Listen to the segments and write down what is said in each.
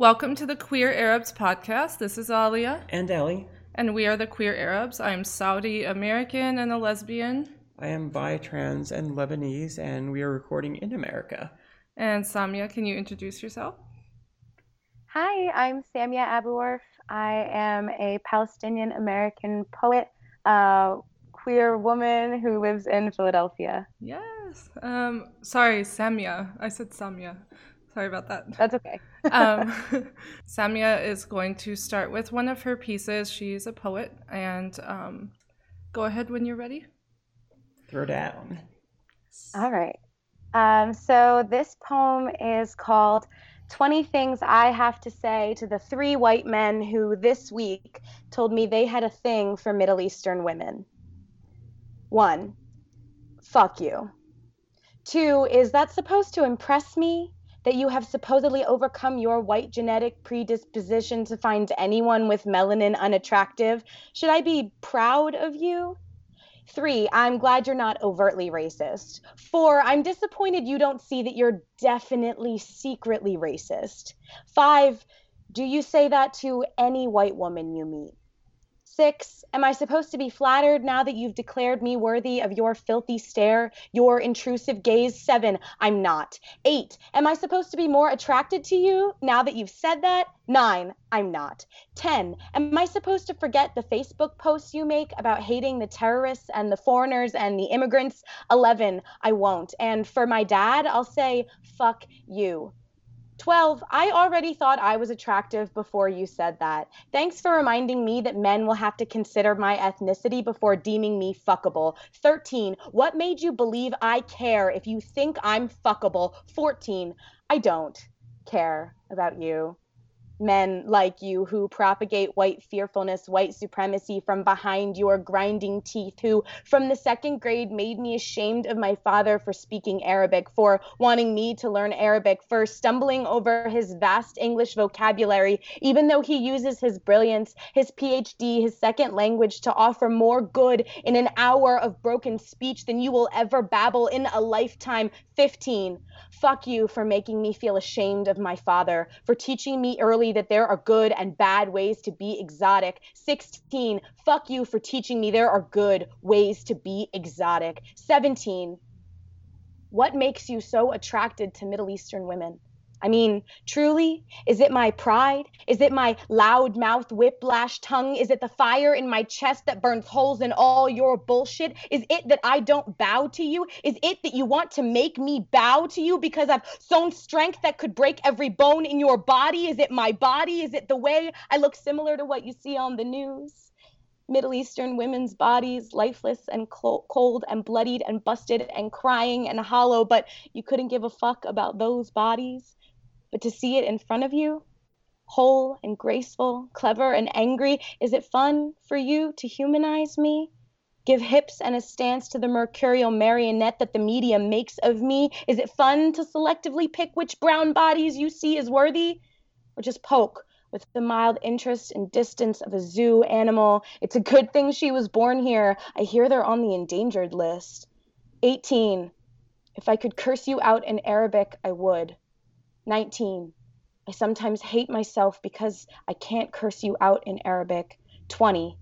podcast. Welcome to the Queer Arabs podcast. This is Alia. And Ellie. And we are the Queer Arabs. I'm Saudi American and a lesbian. I am bi, trans, and Lebanese, and we are recording in America. And Samia, can you introduce yourself? Hi, I'm Samya Abu-Orf. I am a Palestinian American poet, a queer woman who lives in Philadelphia. Yes. Um, sorry, Samia. I said Samia. Sorry about that. That's okay. um, Samya is going to start with one of her pieces. She's a poet, and um, go ahead when you're ready. Throw down. All right. Um, so this poem is called 20 Things I Have to Say to the Three White Men Who This Week Told Me They Had a Thing for Middle Eastern Women. One, fuck you. Two, is that supposed to impress me? That you have supposedly overcome your white genetic predisposition to find anyone with melanin unattractive? Should I be proud of you? Three, I'm glad you're not overtly racist. Four, I'm disappointed you don't see that you're definitely secretly racist. Five, do you say that to any white woman you meet? Six, am I supposed to be flattered now that you've declared me worthy of your filthy stare, your intrusive gaze? Seven, I'm not. Eight, am I supposed to be more attracted to you now that you've said that? Nine, I'm not. Ten, am I supposed to forget the Facebook posts you make about hating the terrorists and the foreigners and the immigrants? Eleven, I won't. And for my dad, I'll say, fuck you. 12. I already thought I was attractive before you said that. Thanks for reminding me that men will have to consider my ethnicity before deeming me fuckable. 13. What made you believe I care if you think I'm fuckable? 14. I don't care about you men like you who propagate white fearfulness, white supremacy from behind your grinding teeth, who from the second grade made me ashamed of my father for speaking Arabic, for wanting me to learn Arabic, for stumbling over his vast English vocabulary, even though he uses his brilliance, his PhD, his second language to offer more good in an hour of broken speech than you will ever babble in a lifetime. 15. Fuck you for making me feel ashamed of my father, for teaching me early that there are good and bad ways to be exotic. 16. Fuck you for teaching me there are good ways to be exotic. 17. What makes you so attracted to Middle Eastern women? I mean, truly, is it my pride? Is it my loud mouth, whiplash tongue? Is it the fire in my chest that burns holes in all your bullshit? Is it that I don't bow to you? Is it that you want to make me bow to you because I've sown strength that could break every bone in your body? Is it my body? Is it the way I look similar to what you see on the news? Middle Eastern women's bodies, lifeless and cold and bloodied and busted and crying and hollow, but you couldn't give a fuck about those bodies but to see it in front of you, whole and graceful, clever and angry, is it fun for you to humanize me? Give hips and a stance to the mercurial marionette that the media makes of me? Is it fun to selectively pick which brown bodies you see as worthy? Or just poke with the mild interest and distance of a zoo animal? It's a good thing she was born here. I hear they're on the endangered list. 18. If I could curse you out in Arabic, I would. 19. I sometimes hate myself because I can't curse you out in Arabic. 20.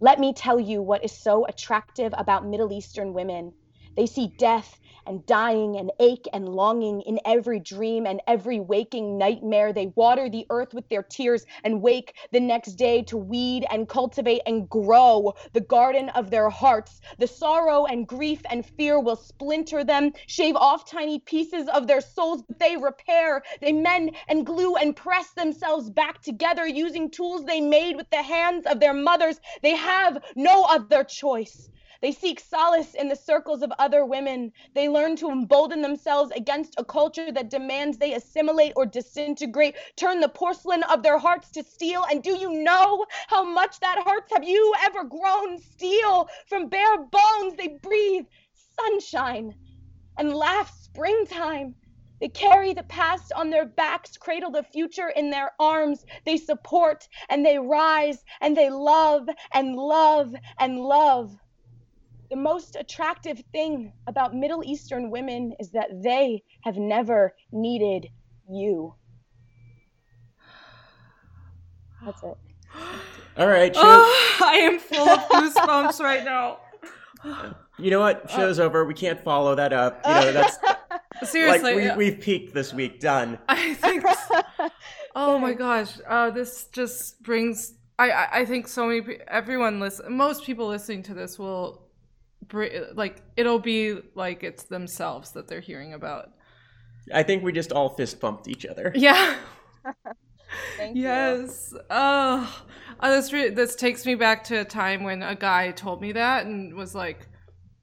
Let me tell you what is so attractive about Middle Eastern women. They see death and dying and ache and longing in every dream and every waking nightmare. They water the earth with their tears and wake the next day to weed and cultivate and grow the garden of their hearts. The sorrow and grief and fear will splinter them, shave off tiny pieces of their souls, but they repair. They mend and glue and press themselves back together using tools they made with the hands of their mothers. They have no other choice. They seek solace in the circles of other women. They learn to embolden themselves against a culture that demands they assimilate or disintegrate, turn the porcelain of their hearts to steel. And do you know how much that hurts? Have you ever grown steel from bare bones? They breathe sunshine and laugh springtime. They carry the past on their backs, cradle the future in their arms. They support and they rise and they love and love and love the most attractive thing about Middle Eastern women is that they have never needed you. That's it. All right, show, Oh, I am full of goosebumps right now. you know what? Show's over. We can't follow that up. You know, that's Seriously, like we, we've peaked this week. Done. I think. Oh my gosh, uh, this just brings. I, I I think so many pe- everyone listen. Most people listening to this will, br- like it'll be like it's themselves that they're hearing about. I think we just all fist bumped each other. Yeah. Thank you. Yes. Oh, oh this re- this takes me back to a time when a guy told me that and was like,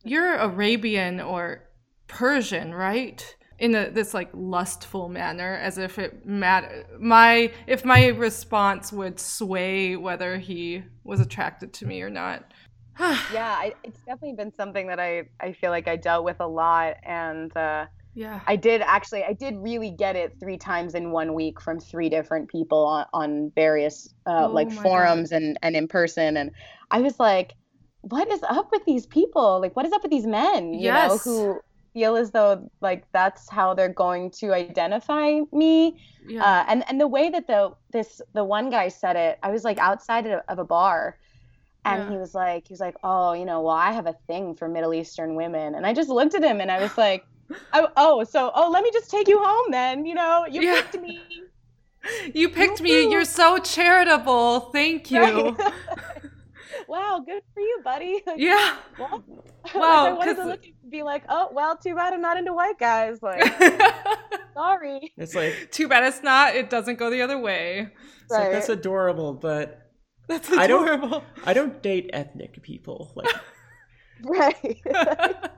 "You're Arabian or Persian, right?" In a, this like lustful manner, as if it matter my if my response would sway whether he was attracted to me or not. Yeah, I, it's definitely been something that I, I feel like I dealt with a lot. And uh, yeah. I did actually, I did really get it three times in one week from three different people on, on various uh, Oh like God. forums and, and in person. And I was like, what is up with these people? Like, what is up with these men, you know, who feel as though like that's how they're going to identify me? Yeah. Uh, and and the way that the this the one guy said it, I was like outside of, of a bar, and Yeah. he was like, he was like, oh, you know, well, I have a thing for Middle Eastern women, and I just looked at him and I was like, oh, oh, so oh, let me just take you home then, you know, you Yeah. picked me, you picked me. You're so charitable. Thank you. Right? wow, good for you, buddy. Like, Yeah. well, Wow, I wanted 'cause- to look and be like, oh, well, too bad I'm not into white guys. Like, sorry. It's like, Too bad it's not. It doesn't go the other way. it's like Right. that's adorable, but That's I don't- adorable. I don't date ethnic people. Like, Right.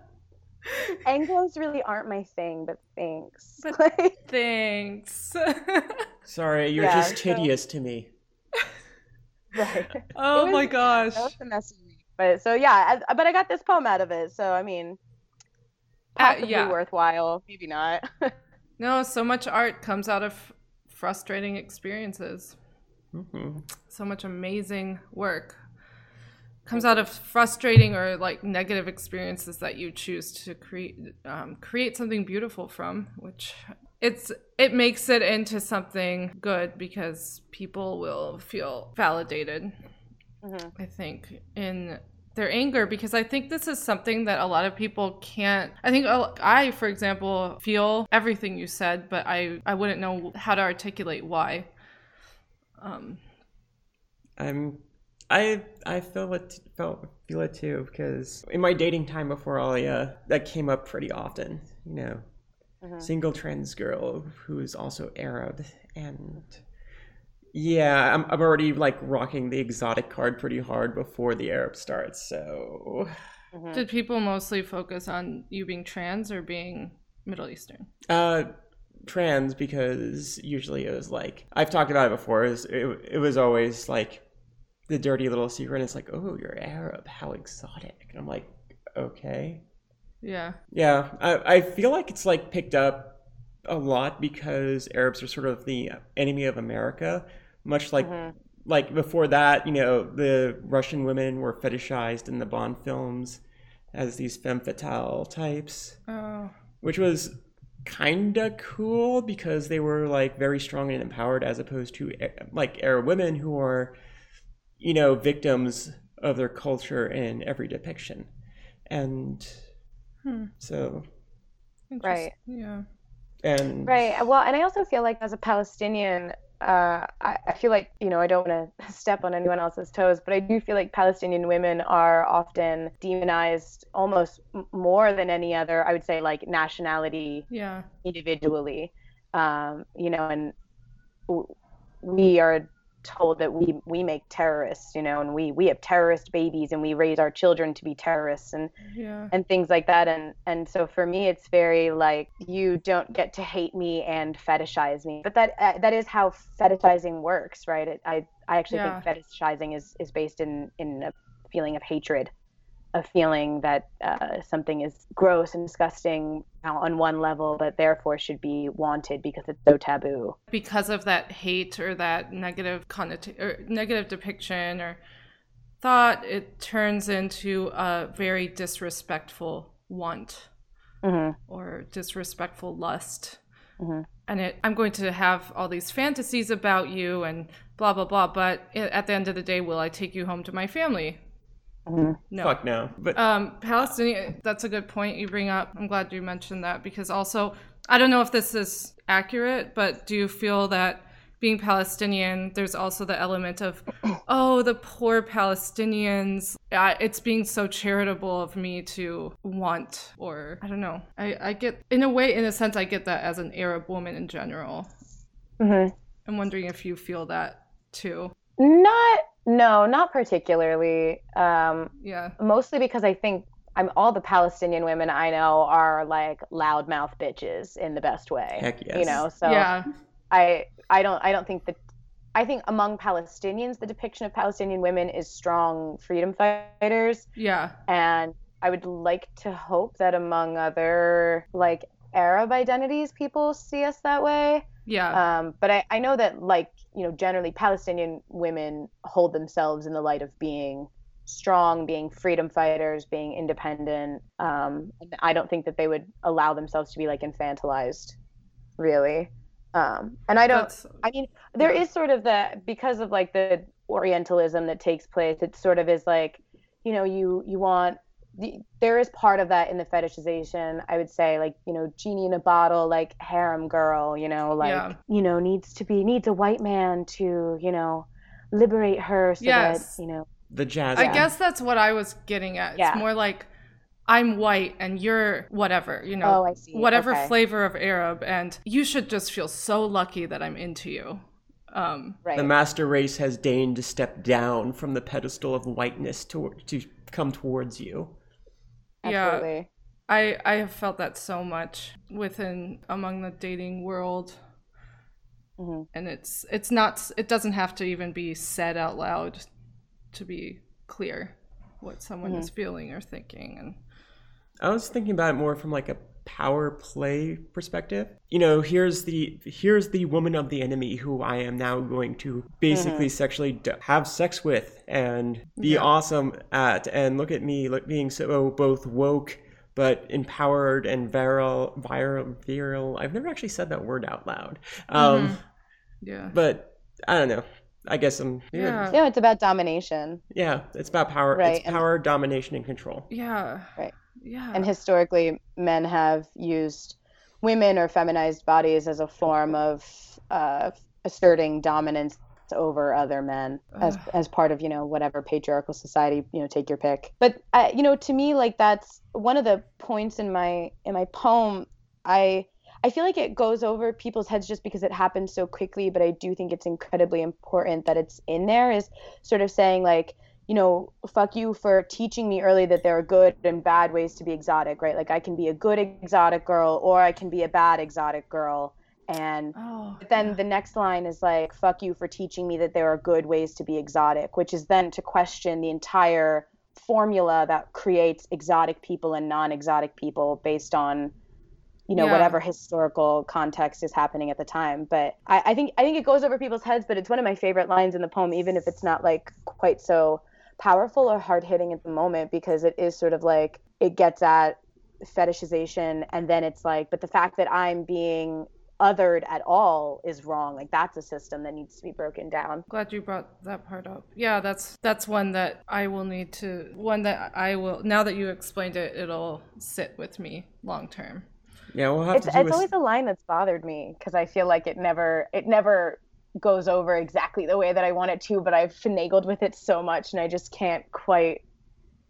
Anglos really aren't my thing, but thanks. But- Like, Thanks. sorry, you're Yeah, just so- to me. right. oh was- my gosh. That was a messy week. But so yeah, I, but I got this poem out of it. So I mean, Uh, possibly yeah. worthwhile, maybe not. No, so much art comes out of frustrating experiences. Hmm So much amazing work comes out of frustrating or like negative experiences that you choose to create um, create something beautiful from which it's it makes it into something good because people will feel validated Mhm. I think, in their anger because I think this is something that a lot of people can't. I think uh, I, for example, feel everything you said, but I I wouldn't know how to articulate why. Um, I'm I I feel it felt feel it too because in my dating time before Alia, that came up pretty often. You know, Mhm. single trans girl who is also Arab, and yeah, I'm I'm already like rocking the exotic card pretty hard before the Arab starts. So Mhm. did people mostly focus on you being trans or being Middle Eastern? uh, trans because usually it was like I've talked about it before. It was, it, it was always like the dirty little secret. It's like, oh, you're Arab, how exotic, and I'm like, okay. Yeah, Yeah, I, I feel like it's like picked up a lot because Arabs are sort of the enemy of America, much like Mhm. like before that, you know, the Russian women were fetishized in the Bond films as these femme fatale types, oh, which was kind of cool because they were like very strong and empowered as opposed to eh, like Arab women who are you know victims of their culture in every depiction. And hmm. so Right. Yeah, and Right. Well, and I also feel like as a Palestinian, uh, I, I feel like, you know, I don't want to step on anyone else's toes, but I do feel like Palestinian women are often demonized almost more than any other, I would say, like nationality yeah, individually. Um, you know, and w- we are told that we we make terrorists, you know, and we we have terrorist babies and we raise our children to be terrorists and yeah, and things like that. And and so for me it's very like you don't get to hate me and fetishize me. But that uh, that is how fetishizing works right? It, i i actually Yeah. think fetishizing is is based in in a feeling of hatred a feeling that uh, something is gross and disgusting on one level but therefore should be wanted because it's so taboo because of that hate or that negative connota- or negative depiction or thought, it turns into a very disrespectful want hmm or disrespectful lust, Mhm. and it, I'm going to have all these fantasies about you and blah blah blah. But at the end of the day, will I take you home to my family? No. Fuck no. But Um, Palestinian. That's a good point you bring up. I'm glad you mentioned that because also I don't know if this is accurate, but do you feel that being Palestinian, there's also the element of, oh, the poor Palestinians. It's being so charitable of me to want, or I don't know. I, I get, in a way, in a sense, I get that as an Arab woman in general. Mhm. I'm wondering if you feel that too. Not, no, not particularly. Um, Yeah. mostly because I think I'm all the Palestinian women I know are like loudmouth bitches in the best way. Heck yes. You know, so yeah. I I don't I don't think that I think among Palestinians the depiction of Palestinian women is strong freedom fighters Yeah. and I would like to hope that among other like Arab identities people see us that way. Yeah. Um, but I, I know that like you know generally Palestinian women hold themselves in the light of being strong, being freedom fighters, being independent. Um, I don't think that they would allow themselves to be like infantilized, really. Um, and I don't. That's, I mean, there is Yeah. sort of the because of like the Orientalism that takes place. It sort of is like, you know, you you want. The, there is part of that in the fetishization. I would say, like you know, genie in a bottle, like harem girl. You know, like Yeah. you know, needs to be needs a white man to you know liberate her so Yes. that you know. the jazz. I act. guess that's what I was getting at. Yeah. It's more like I'm white and you're whatever, you know, Oh, I see. whatever Okay. flavor of Arab, and you should just feel so lucky that I'm into you. Um, Right. The master race has deigned to step down from the pedestal of whiteness to to come towards you. Yeah. I I have felt that so much within among the dating world, hmm and it's it's not it doesn't have to even be said out loud to be clear what someone Mm-hmm. is feeling or thinking, and I was thinking about it more from like a power play perspective. You know, here's the here's the woman of the enemy who I am now going to basically sexually d- have sex with and be Yeah. awesome at and look at me like being so both woke but empowered and virile viral virile. I've never actually said that word out loud. Um yeah, but I don't know. I guess I'm yeah, Yeah, it's about domination. yeah, it's about power. Right, It's and- power, domination, and control. yeah, Right. Yeah, and historically men have used women or feminized bodies as a form of uh, asserting dominance over other men as Ugh. as part of you know whatever patriarchal society you know take your pick. But uh, you know to me like that's one of the points in my in my poem. I i feel like it goes over people's heads just because it happens so quickly but i do think it's incredibly important that it's in there is sort of saying like you know, fuck you for teaching me early that there are good and bad ways to be exotic, right? Like I can be a good exotic girl or I can be a bad exotic girl. And oh, then yeah. the next line is like, fuck you for teaching me that there are good ways to be exotic, which is then to question the entire formula that creates exotic people and non exotic people based on you know Yeah. whatever historical context is happening at the time but I, I think i think it goes over people's heads but it's one of my favorite lines in the poem even if it's not like quite so powerful or hard hitting at the moment because it is sort of like it gets at fetishization and then it's like but the fact that i'm being othered at all is wrong like that's a system that needs to be broken down glad you brought that part up. Yeah, that's that's one that I will need to one that I will now that you explained it, it'll sit with me long term. Yeah, we'll have it's, to do it's a- always a line that's bothered me because i feel like it never it never goes over exactly the way that i want it to but i've finagled with it so much and i just can't quite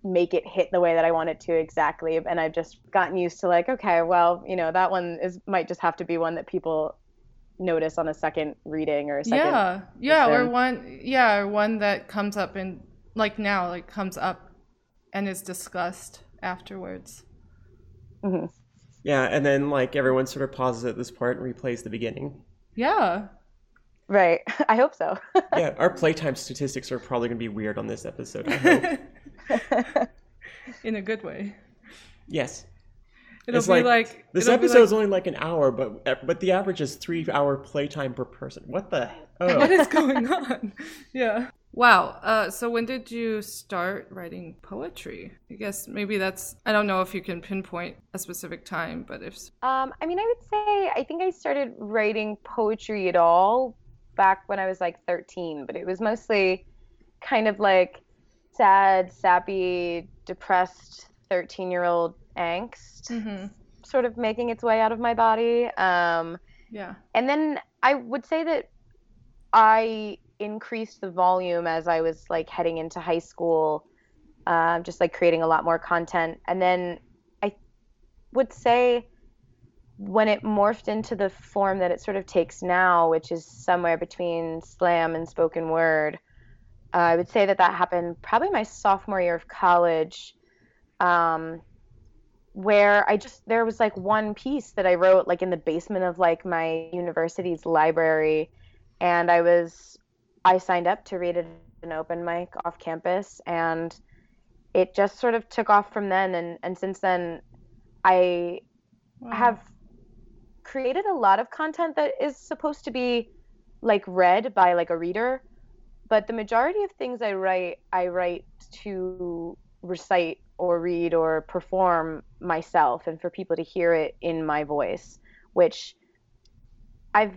make it hit the way that i want it to exactly and i've just gotten used to like okay well you know that one is might just have to be one that people notice on a second reading or a second yeah, yeah, or one yeah, or one that comes up in like now, like comes up and is discussed afterwards. Mhm. Yeah, and then like everyone sort of pauses at this part and replays the beginning. Yeah. Right i hope so Yeah, our playtime statistics are probably going to be weird on this episode. I hope. in a good way. yes. It'll It's be like, this it'll be episode is like, only like an hour, but but the average is three hour playtime per person. What the? what Oh, is going on? Yeah. Wow. Uh, so when did you start writing poetry? I guess maybe that's, I don't know if you can pinpoint a specific time, but if. Um, I mean, I would say I think I started writing poetry at all back when I was like 13, but it was mostly kind of like sad, sappy, depressed 13 year old angst Mm-hmm. sort of making its way out of my body. Um, Yeah. and then I would say that I increased the volume as I was like heading into high school, uh, just like creating a lot more content. And then I would say when it morphed into the form that it sort of takes now, which is somewhere between slam and spoken word, uh, I would say that that happened probably my sophomore year of college. Um, where I just there was like one piece that I wrote like in the basement of like my university's library and I was I signed up to read it an open mic off campus and it just sort of took off from then and and since then I Wow. have created a lot of content that is supposed to be like read by like a reader but the majority of things I write I write to recite or read or perform myself and for people to hear it in my voice which I've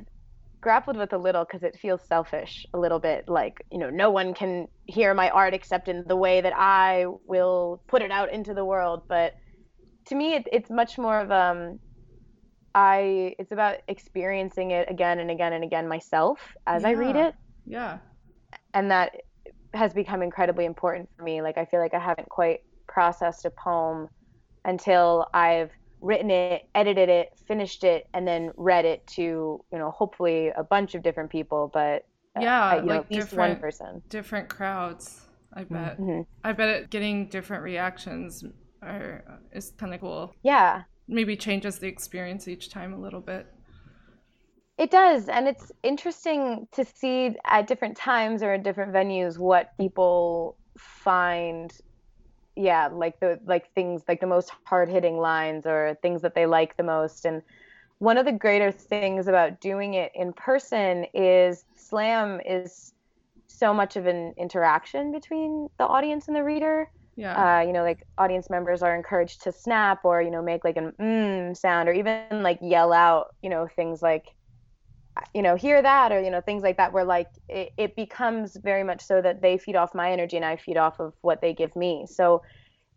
grappled with a little because it feels selfish a little bit like you know no one can hear my art except in the way that I will put it out into the world but to me it, it's much more of um I it's about experiencing it again and again and again myself as I read it Yeah. and that has become incredibly important for me like I feel like I haven't quite processed a poem until I've written it, edited it, finished it, and then read it to you know hopefully a bunch of different people, but uh, Yeah, know, like at least one different- person. Different crowds. I bet. Mhm. I bet it getting different reactions are, is kind of cool. Yeah, Maybe changes the experience each time a little bit. it does, and it's interesting to see at different times or at different venues what people find. Yeah, like the like things like the most hard hitting lines or things that they like the most, and one of the greater things about doing it in person is slam is so much of an interaction between the audience and the reader. Yeah. Uh, you know, like audience members are encouraged to snap or you know make like an mm sound or even like yell out, you know, things like you know hear that or you know things like that where like it, it becomes very much so that they feed off my energy and i feed off of what they give me so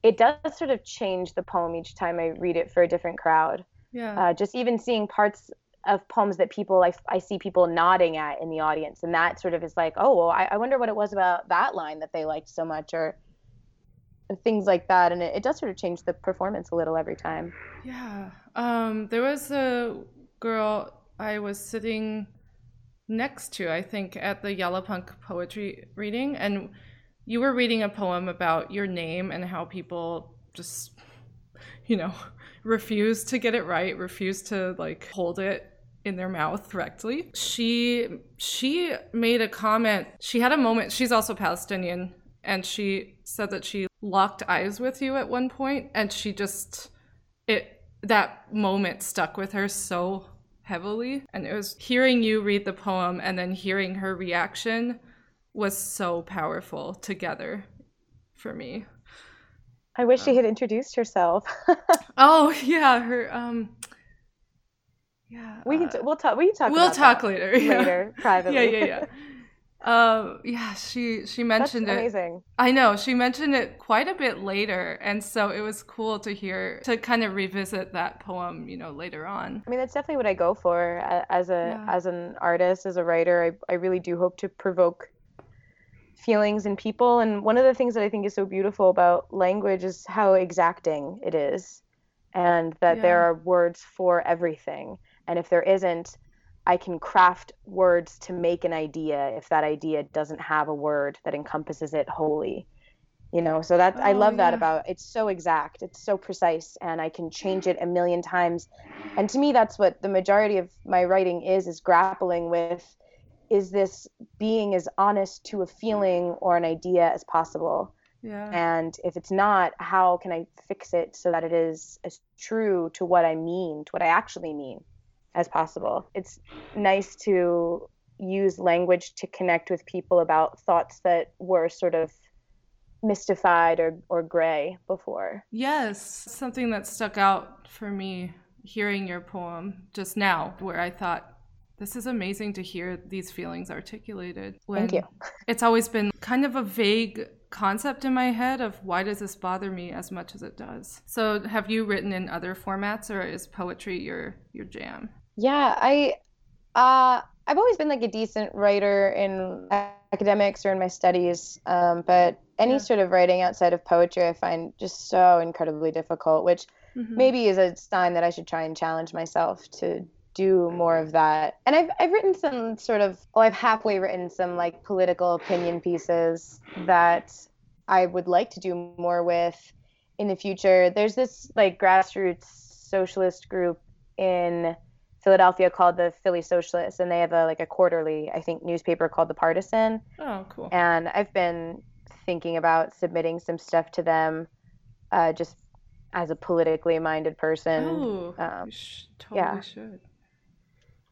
it does sort of change the poem each time i read it for a different crowd yeah. uh, just even seeing parts of poems that people I, I see people nodding at in the audience and that sort of is like oh well I, I wonder what it was about that line that they liked so much or things like that and it, it does sort of change the performance a little every time Yeah. Um, there was a girl I was sitting next to, I think, at the Yalla Punk poetry reading, and you were reading a poem about your name and how people just, you know, refuse to get it right, refuse to like hold it in their mouth correctly. She she made a comment. She had a moment. She's also Palestinian, and she said that she locked eyes with you at one point, and she just it that moment stuck with her so heavily. And it was hearing you read the poem and then hearing her reaction was so powerful together for me. I wish she had introduced herself. Oh yeah her um yeah we can uh, t- we'll talk we can talk we'll talk that later yeah. later privately. Yeah yeah yeah um yeah she she that's mentioned it amazing I know she mentioned it quite a bit later, and so it was cool to hear to kind of revisit that poem, you know, later on. I mean, that's definitely what I go for as a Yeah. as an artist, as a writer. I I really do hope to provoke feelings in people. And one of the things that I think is so beautiful about language is how exacting it is, and that there are words for everything. And if there isn't, I can craft words to make an idea if that idea doesn't have a word that encompasses it wholly. You know, so that I Oh, love that about it's so exact, it's so precise, and I can change it a million times and to me that's what the majority of my writing is is grappling with is this being as honest to a feeling or an idea as possible Yeah. and if it's not how can i fix it so that it is as true to what i mean to what i actually mean as possible it's nice to use language to connect with people about thoughts that were sort of mystified or, or gray before. Yes, something that stuck out for me hearing your poem just now, where I thought, this is amazing to hear these feelings articulated. Thank you. It's always been kind of a vague concept in my head of why does this bother me as much as it does. So, have you written in other formats, or is poetry your your jam? Yeah, I uh, I've always been like a decent writer in academics or in my studies, um, but any yeah. sort of writing outside of poetry I find just so incredibly difficult, which mm-hmm. maybe is a sign that I should try and challenge myself to do more of that. And I've I've written some sort of well, I've halfway written some like political opinion pieces that I would like to do more with in the future. There's this like grassroots socialist group in Philadelphia called the Philly Socialists, and they have a like a quarterly, I think, newspaper called the Partisan. Oh, cool. And I've been thinking about submitting some stuff to them, uh, just as a politically minded person. Oh, um, sh- totally yeah. should.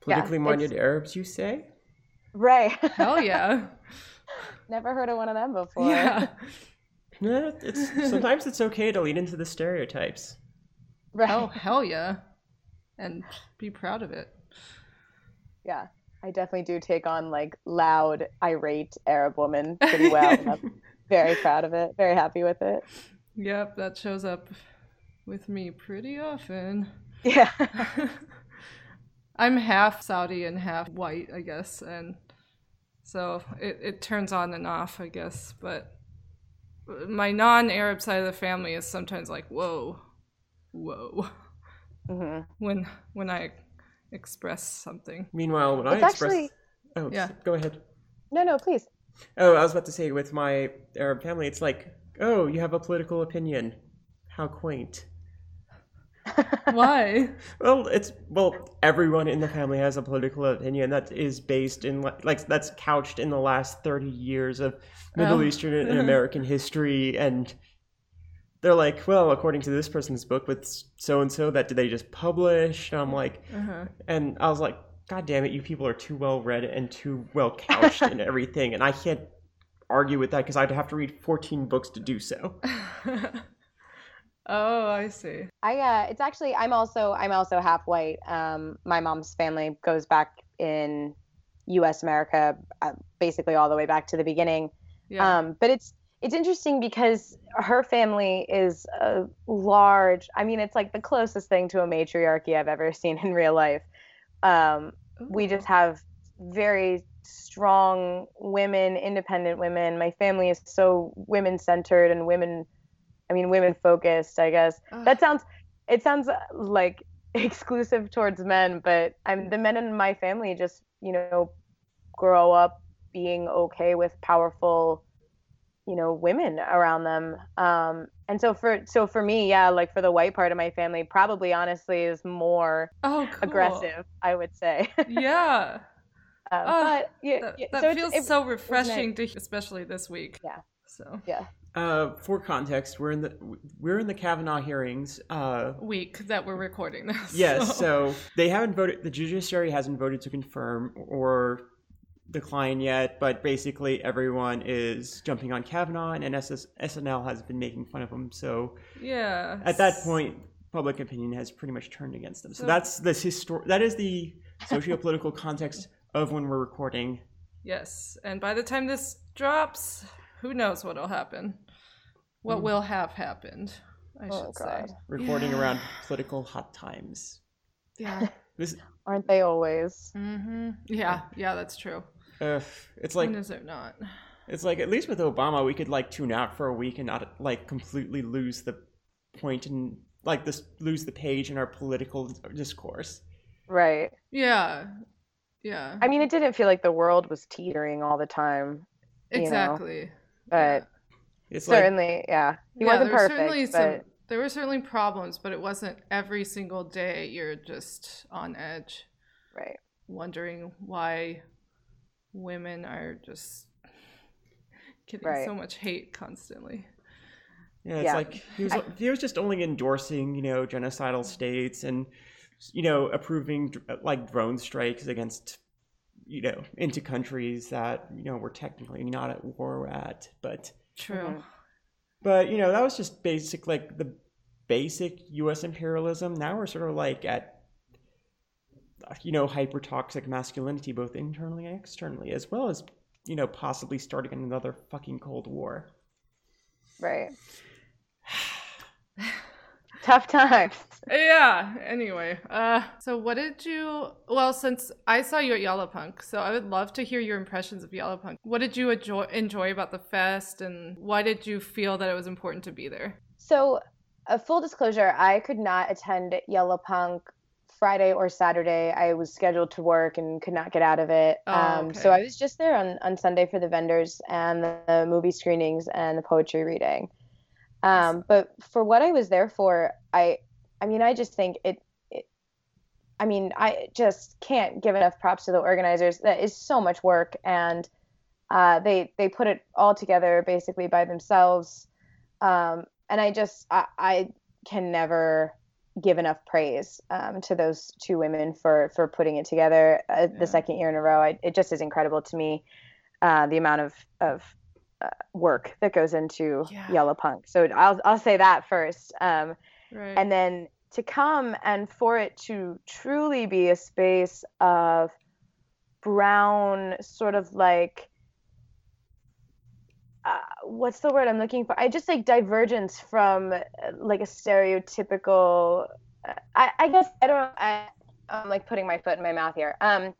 Politically yeah, minded Arabs, you say? Right. Hell yeah. Never heard of one of them before. Yeah. yeah it's sometimes it's okay to lean into the stereotypes. Right. Oh hell yeah and be proud of it. Yeah, I definitely do take on like loud, irate Arab woman pretty well. I'm very proud of it. Very happy with it. Yep, that shows up with me pretty often. Yeah. I'm half Saudi and half white, I guess, and so it, it turns on and off, I guess. But my non Arab side of the family is sometimes like, whoa, whoa mm-hmm. when when I express something. Meanwhile, when it's I express, actually... oh yeah, go ahead. No, no, please. Oh, I was about to say with my Arab family, it's like, oh, you have a political opinion. How quaint. Why? well, it's well, everyone in the family has a political opinion that is based in like that's couched in the last 30 years of Middle oh. Eastern and American history and they're like, well, according to this person's book with so and so, that did they just publish? And I'm like, uh-huh. and I was like, God damn it, you people are too well read and too well couched and everything, and I can't argue with that because I'd have to read 14 books to do so. oh, I see. I uh, it's actually I'm also I'm also half white. Um, my mom's family goes back in U.S. America, uh, basically all the way back to the beginning. Yeah. Um, but it's it's interesting because her family is a large i mean it's like the closest thing to a matriarchy i've ever seen in real life. Um, we just have very strong women independent women. My family is so women centered and women i mean women focused i guess. That sounds it sounds like exclusive towards men but i'm the men in my family just you know grow up being okay with powerful you know women around them um and so for so for me yeah like for the white part of my family probably honestly is more oh, cool. aggressive i would say yeah um, oh, but yeah, that, yeah. that so feels it, so refreshing to especially this week yeah so yeah uh, for context, we're in the we're in the Kavanaugh hearings uh, week that we're recording this. Yes, so. so they haven't voted. The judiciary hasn't voted to confirm or decline yet, but basically everyone is jumping on Kavanaugh, and SS- SNL has been making fun of him. So yeah, at that point, public opinion has pretty much turned against them. So, so that's this histor- That is the socio-political context of when we're recording. Yes, and by the time this drops, who knows what'll happen? What mm. will have happened? I oh, should God. say. Recording yeah. around political hot times. Yeah. This aren't they always? Mm-hmm. Yeah, yeah, that's true. Uh, it's like when is it not? It's like at least with Obama, we could like tune out for a week and not like completely lose the point and like this lose the page in our political discourse. Right. Yeah. Yeah. I mean, it didn't feel like the world was teetering all the time. Exactly. Know? But it's certainly, like, yeah, he yeah, wasn't perfect. Certainly but... some, there were certainly problems, but it wasn't every single day you're just on edge. Right. Wondering why women are just getting right. so much hate constantly. Yeah, it's yeah. like he was, I, he was just only endorsing, you know, genocidal states and, you know, approving like drone strikes against you know, into countries that you know we're technically not at war at, but True. Mhm. but you know that was just basic like the basic U.S. imperialism. Now we're sort of like at you know hypertoxic masculinity both internally and externally, as well as you know possibly starting another fucking Cold War. Right. Tough times. Yeah. Anyway, uh, so what did you? Well, since I saw you at Yalla Punk, so I would love to hear your impressions of Yalla Punk. What did you enjoy, enjoy about the fest, and why did you feel that it was important to be there? So, a full disclosure, I could not attend Yalla Punk Friday or Saturday. I was scheduled to work and could not get out of it. Oh, um, So. I was just there on, on Sunday for the vendors and the, the movie screenings and the poetry reading. Um, but for what I was there for, I I mean, I just think it, it I mean, I just can't give enough props to the organizers. That is so much work, and uh, they they put it all together basically by themselves. Um, and I just I, I can never give enough praise um, to those two women for for putting it together uh, Yeah. the second year in a row. I, it just is incredible to me uh, the amount of of uh, work that goes into Yeah. Yalla Punk. So I'll I'll say that first. Um, Right. and then to come and for it to truly be a space of brown sort of like uh, what's the word i'm looking for i just like divergence from uh, like a stereotypical uh, I, I guess i don't I, i'm like putting my foot in my mouth here um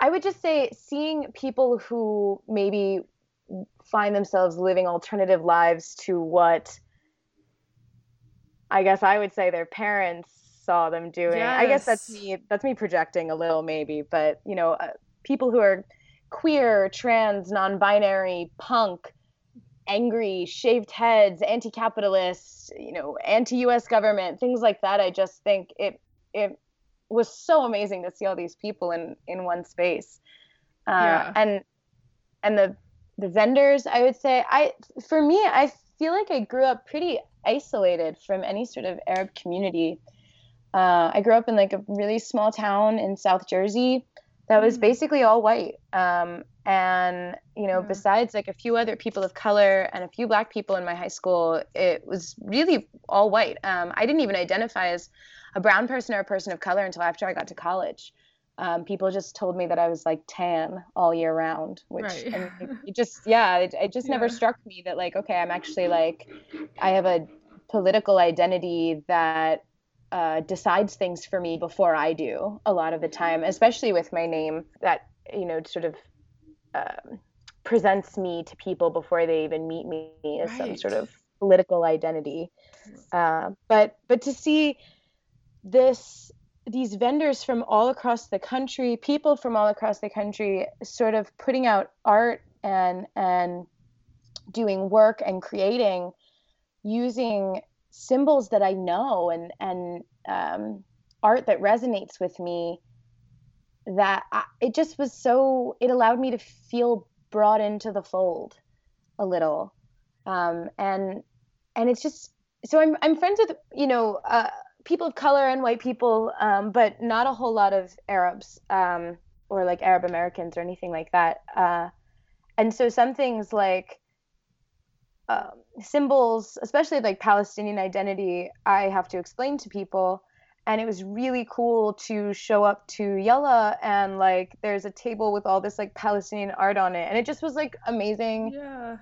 i would just say seeing people who maybe find themselves living alternative lives to what I guess I would say their parents saw them doing. I guess that's me. That's me projecting a little, maybe. But you know, uh, people who are queer, trans, non-binary, punk, angry, shaved heads, anti-capitalist, you know, anti-U.S. government, things like that. I just think it it was so amazing to see all these people in in one space. Uh, Yeah. And and the the vendors, I would say, I for me, I feel like I grew up pretty isolated from any sort of Arab community. Uh, I grew up in like a really small town in South Jersey that was Mm. basically all white. Um, and you know, Yeah. besides like a few other people of color and a few black people in my high school, it was really all white. Um, I didn't even identify as a brown person or a person of color until after I got to college. Um, people just told me that I was like tan all year round, which Right. I mean, it, it just yeah, it, it just never struck me that like okay, I'm actually like I have a political identity that uh, decides things for me before I do a lot of the time, especially with my name that you know sort of um, presents me to people before they even meet me as some sort of political identity. Uh, but but to see this these vendors from all across the country, people from all across the country, sort of putting out art and and doing work and creating using symbols that I know and and um, art that resonates with me. That I, it just was so. It allowed me to feel brought into the fold a little, um, and and it's just so I'm I'm friends with you know uh, people of color and white people, um, but not a whole lot of Arabs um, or like Arab Americans or anything like that. Uh, and so some things like um, symbols, especially like Palestinian identity, I have to explain to people. And it was really cool to show up to Yalla and like there's a table with all this like Palestinian art on it. And it just was like amazing yeah.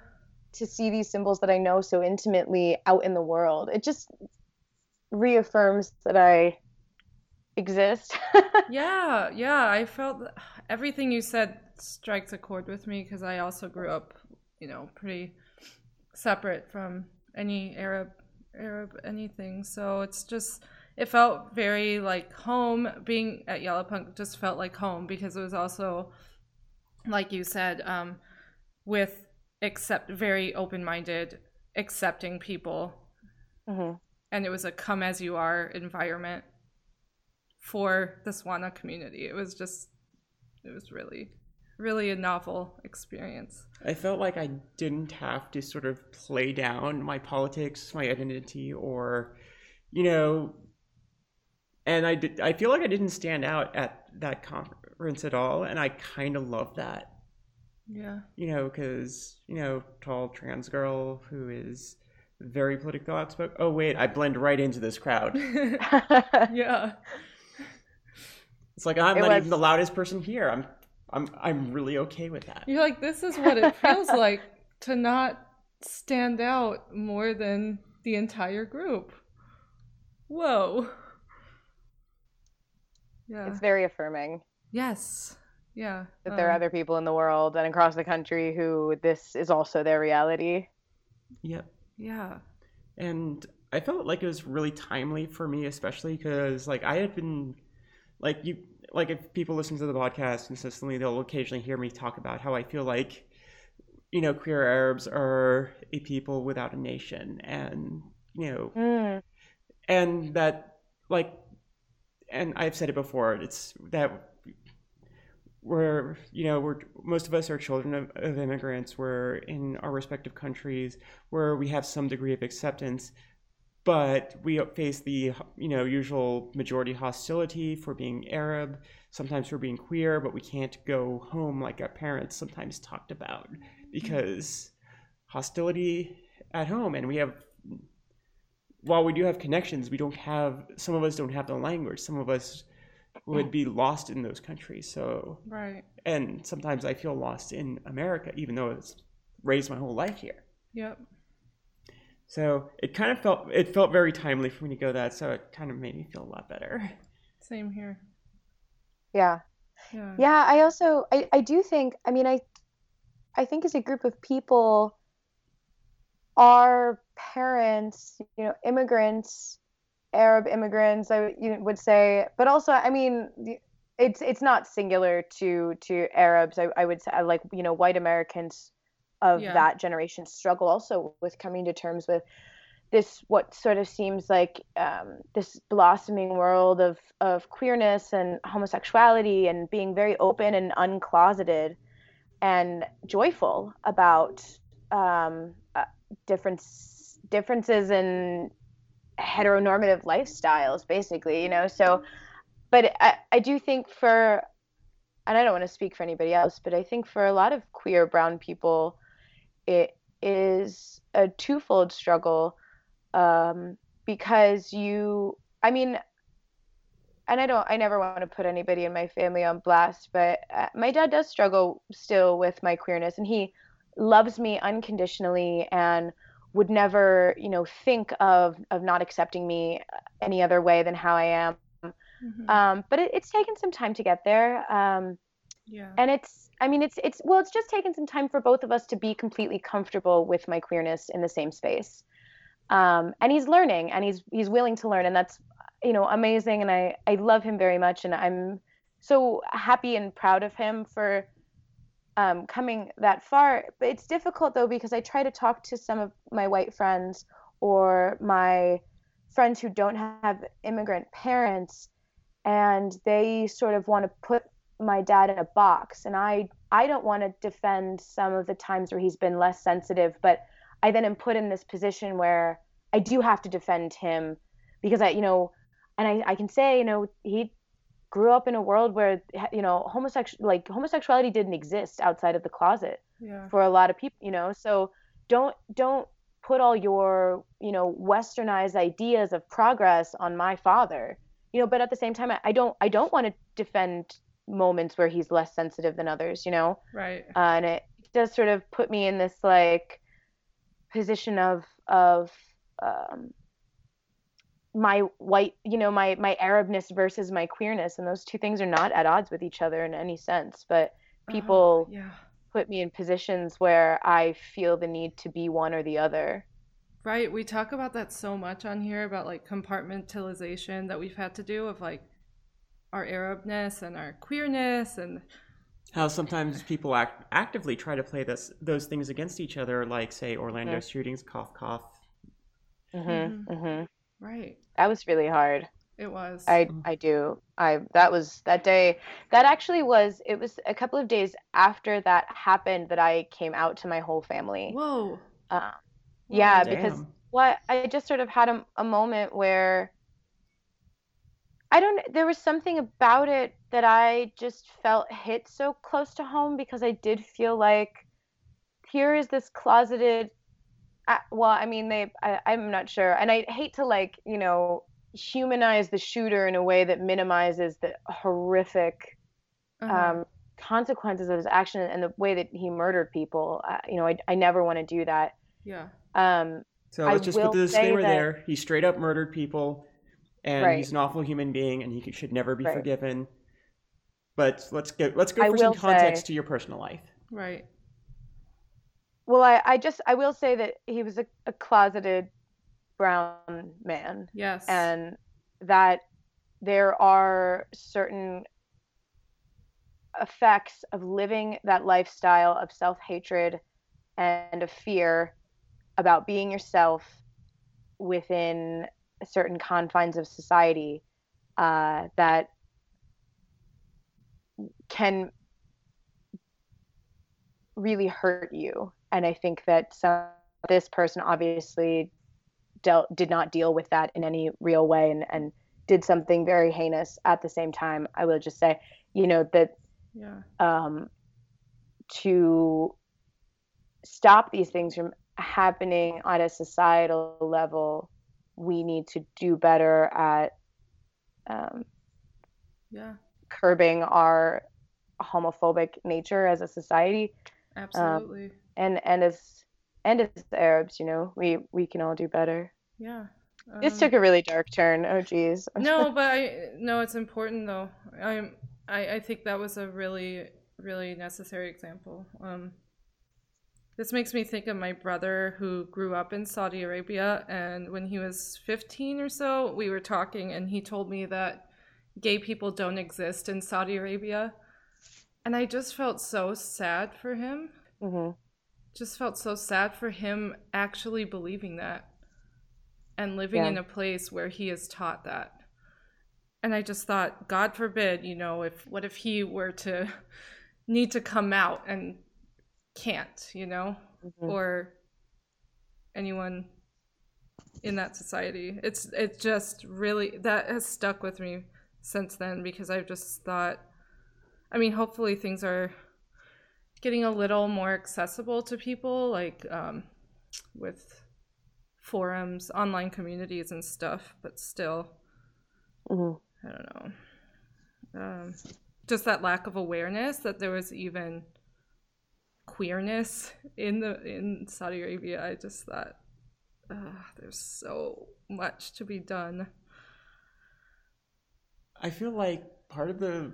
to see these symbols that I know so intimately out in the world. It just reaffirms that I exist. Yeah, yeah, I felt everything you said strikes a chord with me because I also grew up, you know, pretty separate from any Arab Arab anything. So it's just it felt very like home. Being at Yalla Punk just felt like home because it was also, like you said, um, with accept very open minded, accepting people hmm and it was a come as you are environment for the Swana community. It was just, it was really, really a novel experience. I felt like I didn't have to sort of play down my politics, my identity, or, you know, and I did. I feel like I didn't stand out at that conference at all, and I kind of love that. Yeah. You know, because you know, tall trans girl who is very politically outspoken. Oh wait, I blend right into this crowd. yeah. It's like I'm It not was- even the loudest person here. I'm I'm I'm really okay with that. You're like, this is what it feels like to not stand out more than the entire group. Whoa. Yeah. it's very affirming yes. Yeah. that there are um, other people in the world and across the country who this is also their reality. Yep. Yeah. and I felt like it was really timely for me, especially because like I had been like you like if people listen to the podcast consistently, they'll occasionally hear me talk about how I feel like you know queer Arabs are a people without a nation, and you know, Mm. and that like, and I've said it before, it's that we're you know we're most of us are children of, of immigrants we're in our respective countries where we have some degree of acceptance but we face the you know usual majority hostility for being arab sometimes for being queer but we can't go home like our parents sometimes talked about because hostility at home and we have while we do have connections we don't have some of us don't have the language some of us would be lost in those countries so Right. and sometimes I feel lost in America, even though it's raised my whole life here. Yep. So it kind of felt it felt very timely for me to go that. So it kind of made me feel a lot better. Same here. Yeah. Yeah. Yeah, I also I, I do think I mean I I think as a group of people our parents, you know, immigrants, Arab immigrants, I would- you would say, but also I mean the- it's it's not singular to to Arabs. I, I would say like you know white Americans of Yeah. that generation struggle also with coming to terms with this what sort of seems like um, this blossoming world of of queerness and homosexuality and being very open and uncloseted and joyful about um, uh, difference differences in heteronormative lifestyles basically you know so but I, I do think for and i don't want to speak for anybody else but i think for a lot of queer brown people it is a twofold struggle um, because you i mean and i don't i never want to put anybody in my family on blast but uh, my dad does struggle still with my queerness and he loves me unconditionally and would never you know think of of not accepting me any other way than how i am Mhm. um, but it, it's taken some time to get there um, yeah. and it's i mean it's it's well it's just taken some time for both of us to be completely comfortable with my queerness in the same space um, and he's learning and he's he's willing to learn and that's you know amazing and i i love him very much and i'm so happy and proud of him for um, coming that far but it's difficult though because i try to talk to some of my white friends or my friends who don't have immigrant parents and they sort of want to put my dad in a box and i i don't want to defend some of the times where he's been less sensitive but i then am put in this position where i do have to defend him because i you know and i, I can say you know he grew up in a world where you know homosexual like homosexuality didn't exist outside of the closet Yeah. for a lot of people you know so don't don't put all your you know westernized ideas of progress on my father you know but at the same time i, I don't i don't want to defend moments where he's less sensitive than others you know Right. uh, and it does sort of put me in this like position of of um, my white you know my my arabness versus my queerness and those two things are not at odds with each other in any sense but Uh-huh. people Yeah. put me in positions where i feel the need to be one or the other Right. We talk about that so much on here about like compartmentalization that we've had to do of like our Arabness and our queerness and How sometimes people act, actively try to play this those things against each other, like say Orlando Mhm. shootings, cough cough. hmm Mhm. right. that was really hard It was. I Mhm. I do. I that was that day. That actually was. It was a couple of days after that happened that I came out to my whole family. Whoa. Uh, yeah, Damn. because what I just sort of had a, a moment where I don't. There was something about it that I just felt hit so close to home because I did feel like here is this closeted. Uh, well, I mean, they. I, I'm not sure, and I hate to like you know humanize the shooter in a way that minimizes the horrific Uh-huh. um, consequences of his action and the way that he murdered people. Uh, you know, I, I never want to do that. yeah. Um, So let's just put will the disclaimer that- there. He straight up murdered people, and Right. he's an awful human being, and he should never be Right. forgiven. But let's go. Let's go I for some context say- to your personal life. Right. well, I, I just I will say that he was a, a closeted brown man. Yes. and that there are certain effects of living that lifestyle of self-hatred and of fear about being yourself within certain confines of society uh, that can really hurt you and i think that some this person obviously dealt did not deal with that in any real way and, and did something very heinous at the same time i will just say you know that yeah. um, to stop these things from happening on a societal level we need to do better at um, Yeah. curbing our homophobic nature as a society Absolutely. and and as and as arabs you know we we can all do better yeah. this Um, took a really dark turn oh geez no, but I no, it's important though. I'm I I think that was a really really necessary example. Um this makes me think of my brother who grew up in Saudi Arabia and when he was 15 or so, we were talking and he told me that gay people don't exist in Saudi Arabia. And I just felt so sad for him. Mm-hmm. Just felt so sad for him actually believing that and living Yeah. in a place where he is taught that. And I just thought, God forbid, you know, if what if he were to need to come out and can't, you know, Mhm. or anyone in that society. It's it just really that has stuck with me since then because I've just thought I mean, hopefully things are getting a little more accessible to people like um with forums, online communities and stuff, but still Mhm. I don't know. Um, just that lack of awareness that there was even queerness in the in Saudi Arabia. I just thought, uh, there's so much to be done. I feel like part of the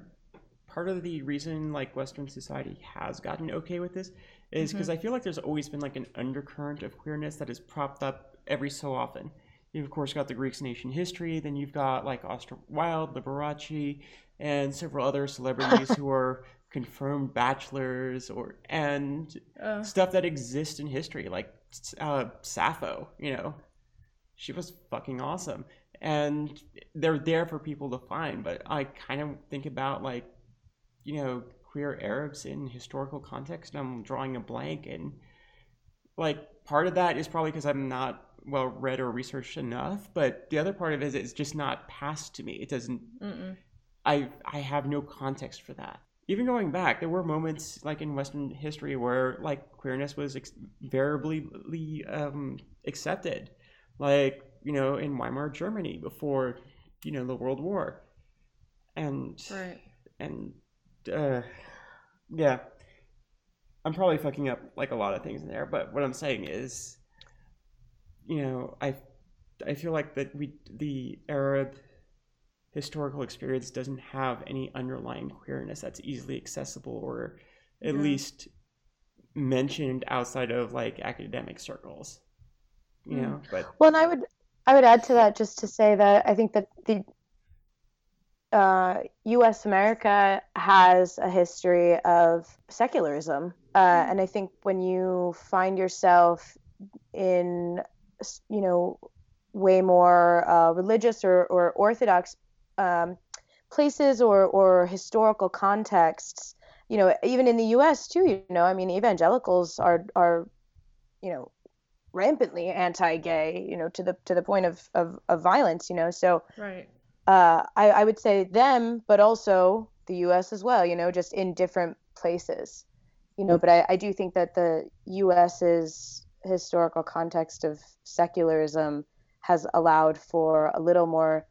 part of the reason like Western society has gotten okay with this is because I feel like there's always been like an undercurrent of queerness that is propped up every so often. You've of course got the Greeks in ancient history, then you've got like Oscar Wilde, Liberace, and several other celebrities who are confirmed bachelors or and Uh, stuff that exists in history, like uh, Sappho. You know, she was fucking awesome, and they're there for people to find. But I kind of think about like, you know, queer Arabs in historical context. And I'm drawing a blank, and like part of that is probably because I'm not well read or researched enough. But the other part of it is it's just not passed to me. It doesn't mm-mm. I I have no context for that. Even going back, there were moments like in Western history where like queerness was ex- variably um, accepted, like you know in Weimar Germany before you know the World War, and Right. and uh, yeah, I'm probably fucking up like a lot of things in there. But what I'm saying is, you know, I I feel like that we the Arab historical experience doesn't have any underlying queerness that's easily accessible or at Yeah. least mentioned outside of like academic circles. You Hmm. know, but Well, and I would I would add to that just to say that I think that the uh, U.S. America has a history of secularism, uh, and I think when you find yourself in you know way more uh, religious or, or orthodox um, places or or historical contexts, you know, even in the U.S. too, you know, I mean, evangelicals are are you know rampantly anti-gay you know to the to the point of of, of violence you know so Right. uh, I, I would say them, but also the U.S. as well. You know, just in different places. You know, but I, I do think that the U.S.'s historical context of secularism has allowed for a little more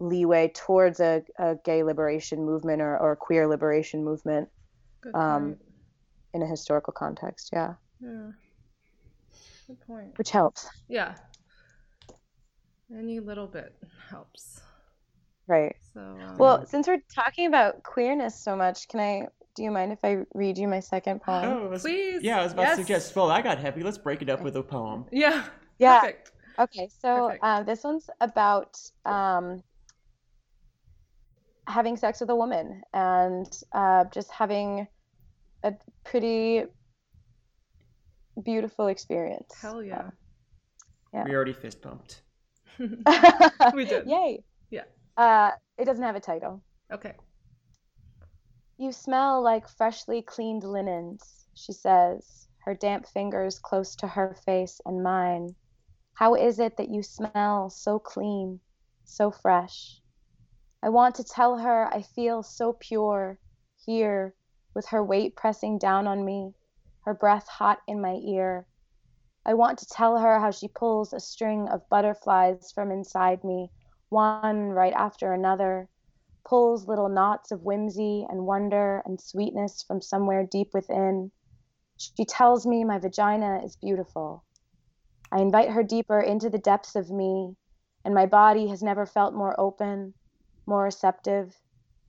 leeway towards a, a gay liberation movement or, or queer liberation movement um, in a historical context. Yeah, Yeah. Good point. which helps. Yeah. Any little bit helps. Right. So. Um, Well, since we're talking about queerness so much, can I? Do you mind if I read you my second poem? Oh, was- Please, Yeah, I was about yes. to suggest. Well, I got heavy. Let's break it up with a poem. Yeah. Yeah. Perfect. Okay, so Perfect. uh, this one's about um, having sex with a woman and uh, just having a pretty beautiful experience. Hell yeah. Yeah. We already fist pumped. We did. Yay. Yeah. Uh, it doesn't have a title. okay. You smell like freshly cleaned linens, she says, her damp fingers close to her face and mine. How is it that you smell so clean, so fresh? I want to tell her I feel so pure here, with her weight pressing down on me, her breath hot in my ear. I want to tell her how she pulls a string of butterflies from inside me, one right after another pulls little knots of whimsy and wonder and sweetness from somewhere deep within. She tells me my vagina is beautiful. I invite her deeper into the depths of me, and my body has never felt more open, more receptive.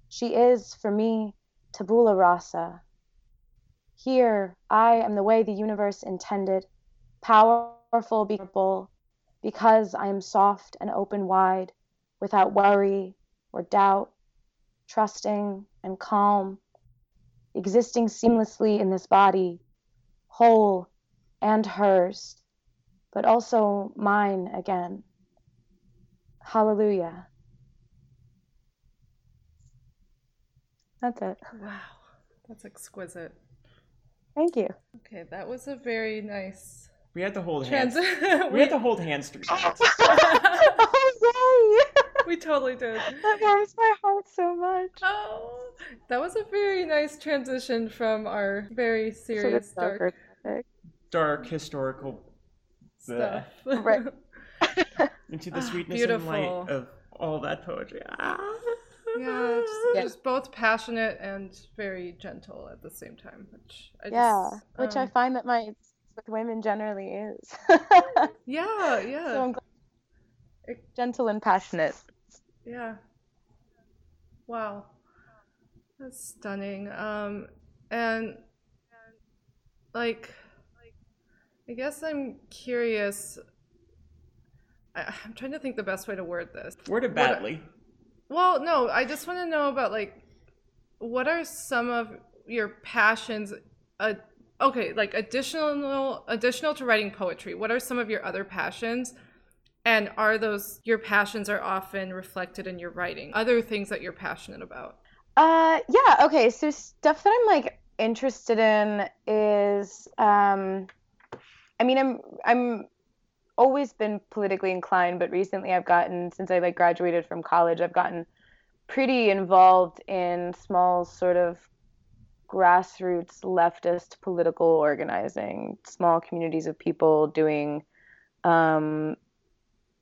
She is, for me, tabula rasa. Here, I am the way the universe intended, powerful, beautiful, because I am soft and open wide, without worry or doubt, trusting and calm, existing seamlessly in this body, whole and hers, but also mine again. Hallelujah. That's it. Wow. That's exquisite. Thank you. Okay, that was a very nice We had to hold hands. trans. We had to hold hands through that. oh, yay! we totally did. That warms my heart so much. Oh, that was a very nice transition from our very Sort of serious dark topic. Dark historical stuff. Right. into the Ah, sweetness and light of all that poetry. Ah. Yeah, just, Yeah. just both passionate and very gentle at the same time, which I Yeah, just, which I um, find that my with women generally is. yeah, yeah, so I'm glad. Gentle and passionate. yeah. Wow, that's stunning. Um, and like, I guess I'm curious. I, I'm trying to think the best way to word this. Word What- badly. Well, no, I just want to know about like what are some of your passions uh, okay, like additional additional to writing poetry. What are some of your other passions? And are those your passions are often reflected in your writing? Other things that you're passionate about? Uh, yeah. Okay. So stuff that I'm like interested in is, um, I mean, I'm I'm always been politically inclined, but recently I've gotten since I like graduated from college, I've gotten pretty involved in small sort of grassroots leftist political organizing, small communities of people doing um,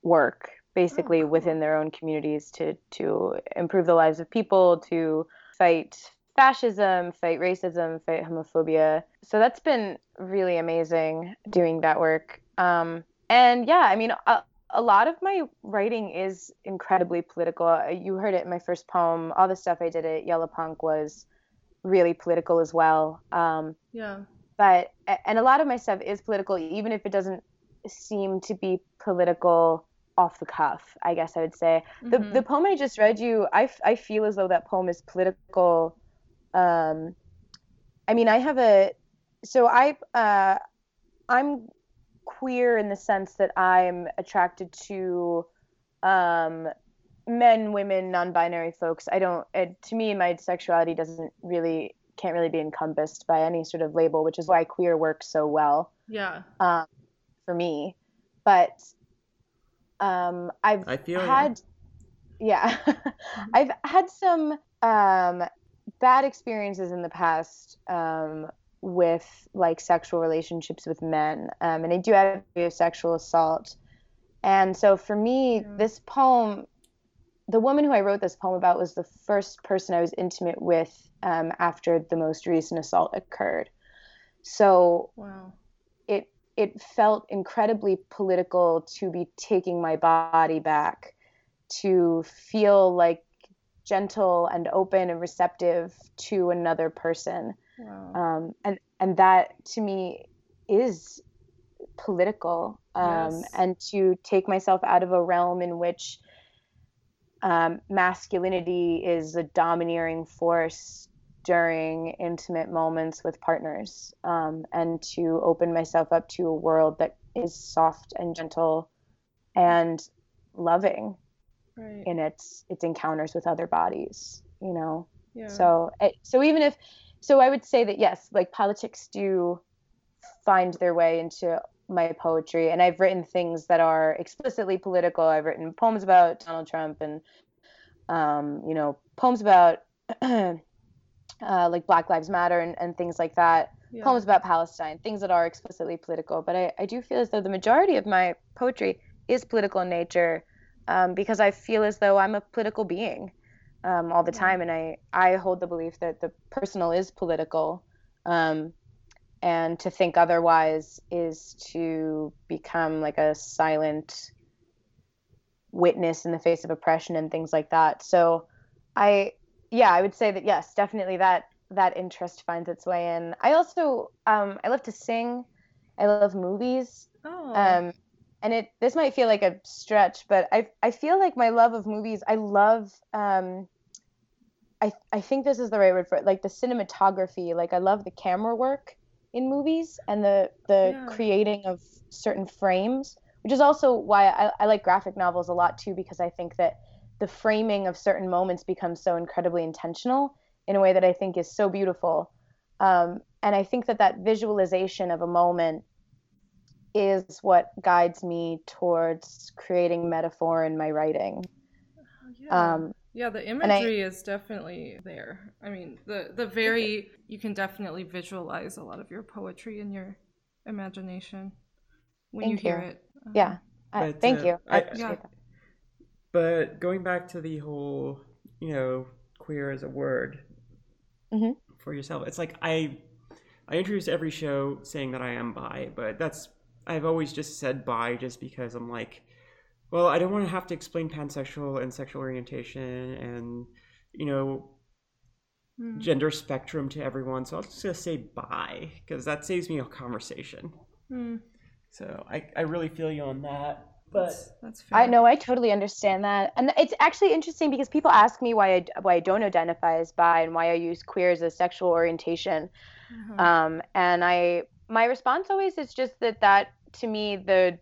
work basically cool. within their own communities to to improve the lives of people, to fight fascism, fight racism, fight homophobia. So that's been really amazing doing that work. Um, and yeah, I mean, a, a lot of my writing is incredibly political. Uh, You heard it in my first poem. All the stuff I did at Yalla Punk was really political as well. Um, Yeah. but and a lot of my stuff is political, even if it doesn't seem to be political off the cuff. I guess I would say the Mhm. the poem I just read you, I, I feel as though that poem is political. Um, I mean, I have a so I uh, I'm queer in the sense that I'm attracted to um, men, women, non-binary folks. I don't. It, to me, my sexuality doesn't really can't really be encompassed by any sort of label, which is why queer works so well Yeah. um, for me. But um, I've I feel ya. had yeah. I've had some um, bad experiences in the past um, with like sexual relationships with men, um, and I do have a sexual assault. And so for me, this poem, the woman who I wrote this poem about was the first person I was intimate with um, after the most recent assault occurred. So Wow. it it felt incredibly political to be taking my body back to feel like gentle and open and receptive to another person Wow. um, and and that to me is political um, Yes. and to take myself out of a realm in which um, masculinity is a domineering force during intimate moments with partners um, and to open myself up to a world that is soft and gentle and loving right. in its its encounters with other bodies you know yeah. so it, so even if so i would say that yes like politics do find their way into my poetry and i've written things that are explicitly political. I've written poems about donald trump and um, you know poems about uh, like black lives matter and, and things like that. Yeah. poems about palestine things that are explicitly political. But I, I do feel as though the majority of my poetry is political in nature um, because i feel as though i'm a political being um, all the time and I, I hold the belief that the personal is political um, and to think otherwise is to become like a silent witness in the face of oppression and things like that. So i yeah i would say that yes definitely that that interest finds its way in. I also um, i love to sing. I love movies. Oh. um, and it this might feel like a stretch, but I I feel like my love of movies. I love um, I I think this is the right word for it. Like the cinematography. Like I love the camera work in movies and the the Yeah. creating of certain frames, which is also why I, I like graphic novels a lot too, because I think that the framing of certain moments becomes so incredibly intentional in a way that I think is so beautiful. Um, and I think that that visualization of a moment is what guides me towards creating metaphor in my writing. Oh, yeah. Um, yeah, the I- imagery is definitely there. I mean, the the very you can definitely visualize a lot of your poetry in your imagination when Thank you hear you. it. Um, yeah. I, But, thank uh, you. I I- appreciate Yeah. that. But going back to the whole, you know, queer as a word Mhm. for yourself, it's like I, I introduce every show saying that I am bi, but that's I've always just said bi just because I'm like, well, I don't want to have to explain pansexual and sexual orientation and you know Mm. gender spectrum to everyone, so I'll just gonna say bi because that saves me a conversation. Mm. So I, I really feel you on that, but. That's, that's fair. I know I totally understand that, and it's actually interesting because people ask me why I why I don't identify as bi and why I use queer as a sexual orientation. Uh-huh. Um, and I my response always is just that that to me the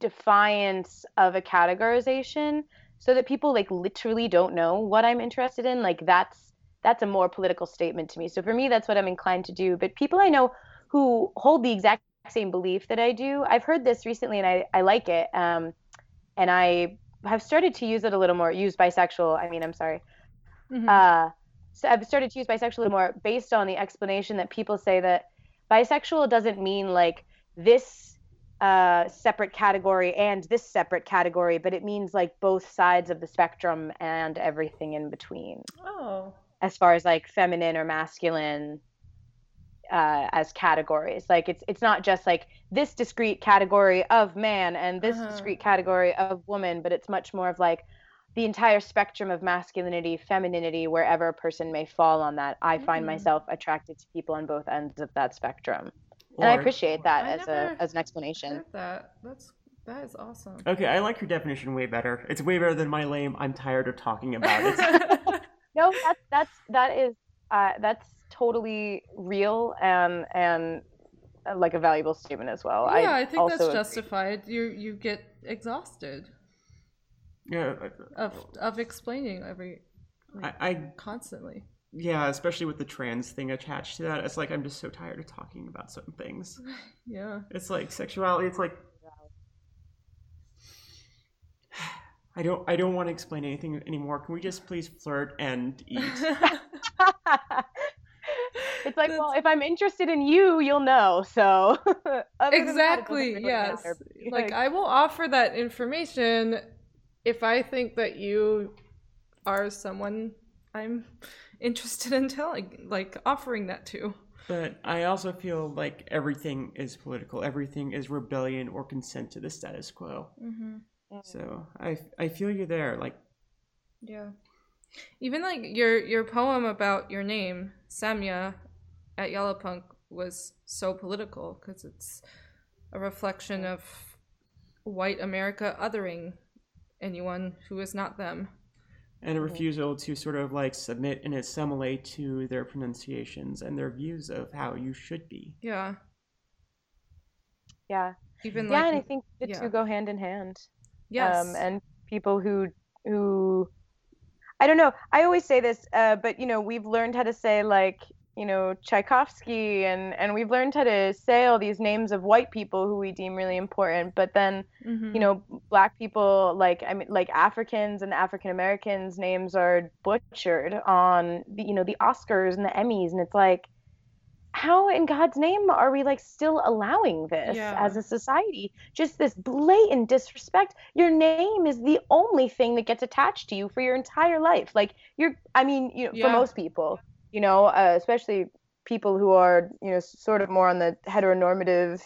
defiance of a categorization so that people like literally don't know what I'm interested in like that's that's a more political statement to me. So for me that's what I'm inclined to do. But people I know who hold the exact same belief that I do, I've heard this recently and I, I like it. Um, and I have started to use it a little more, use bisexual, I mean, I'm sorry. Mhm. Uh, so I've started to use bisexual a little more based on the explanation that people say that bisexual doesn't mean like this uh, separate category and this separate category, but it means like both sides of the spectrum and everything in between, oh. as far as like feminine or masculine uh, as categories. Like it's it's not just like this discrete category of man and this Uh-huh. discrete category of woman, but it's much more of like the entire spectrum of masculinity, femininity, wherever a person may fall on that. I find Mm. myself attracted to people on both ends of that spectrum, and I appreciate that I as a as an explanation. Heard that. That's that is awesome. Okay, I like your definition way better. It's way better than my lame. I'm tired of talking about it. No, that's that's that is uh, that's totally real and and uh, like a valuable statement as well. yeah, I, think also that's agree. justified. You you get exhausted yeah, of of explaining every I, I constantly. Yeah, especially with the trans thing attached to that. It's like I'm just so tired of talking about certain things. Yeah. It's like sexuality. It's like I don't I don't want to explain anything anymore. Can we just please flirt and eat? it's like, well, if I'm interested in you, you'll know. So other than that, exactly. Yes. matter. Like I will offer that information if I think that you are someone I'm interested in telling, like offering that to. But I also feel like everything is political. Everything is rebellion or consent to the status quo. Mm-hmm. So I I feel you there. Like Yeah. Even like your your poem about your name, Samya, at Yalla Punk was so political because it's a reflection of white America othering anyone who is not them. And a refusal to sort of like submit and assimilate to their pronunciations and their views of how you should be. Yeah. Yeah, Even yeah, like and I think the yeah. two go hand in hand. yes. um, and people who who I don't know. I always say this, uh, but you know, we've learned how to say like you know Tchaikovsky, and and we've learned how to say all these names of white people who we deem really important. But then Mhm. you know, black people like I mean, like Africans and African Americans' names are butchered on the you know the Oscars and the Emmys, and it's like. How in God's name are we like still allowing this Yeah. as a society? Just this blatant disrespect. Your name is the only thing that gets attached to you for your entire life. Like you're, I mean, you know, Yeah. for most people, you know, uh, especially people who are, you know, sort of more on the heteronormative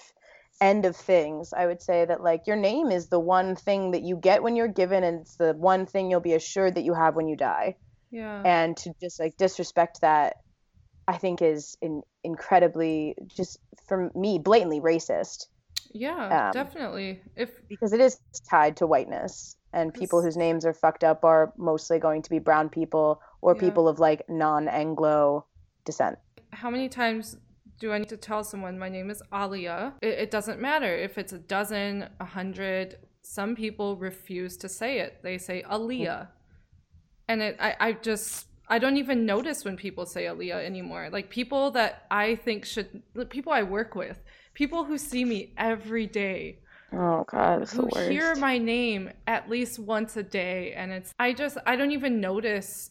end of things, I would say that like your name is the one thing that you get when you're given, and it's the one thing you'll be assured that you have when you die. yeah. And to just like disrespect that, I think is in, incredibly just for me blatantly racist yeah, um, definitely. If because it is tied to whiteness and people whose names are fucked up are mostly going to be brown people or Yeah. people of like non-anglo descent how many times do I need to tell someone my name is Alia? It, it doesn't matter if it's a dozen, a hundred. Some people refuse to say it. They say Aliyah, and it. I, I just. I don't even notice when people say Aliyah anymore. Like people that I think should, people I work with, people who see me every day, oh god it's the who worst hear my name at least once a day and it's i just i don't even notice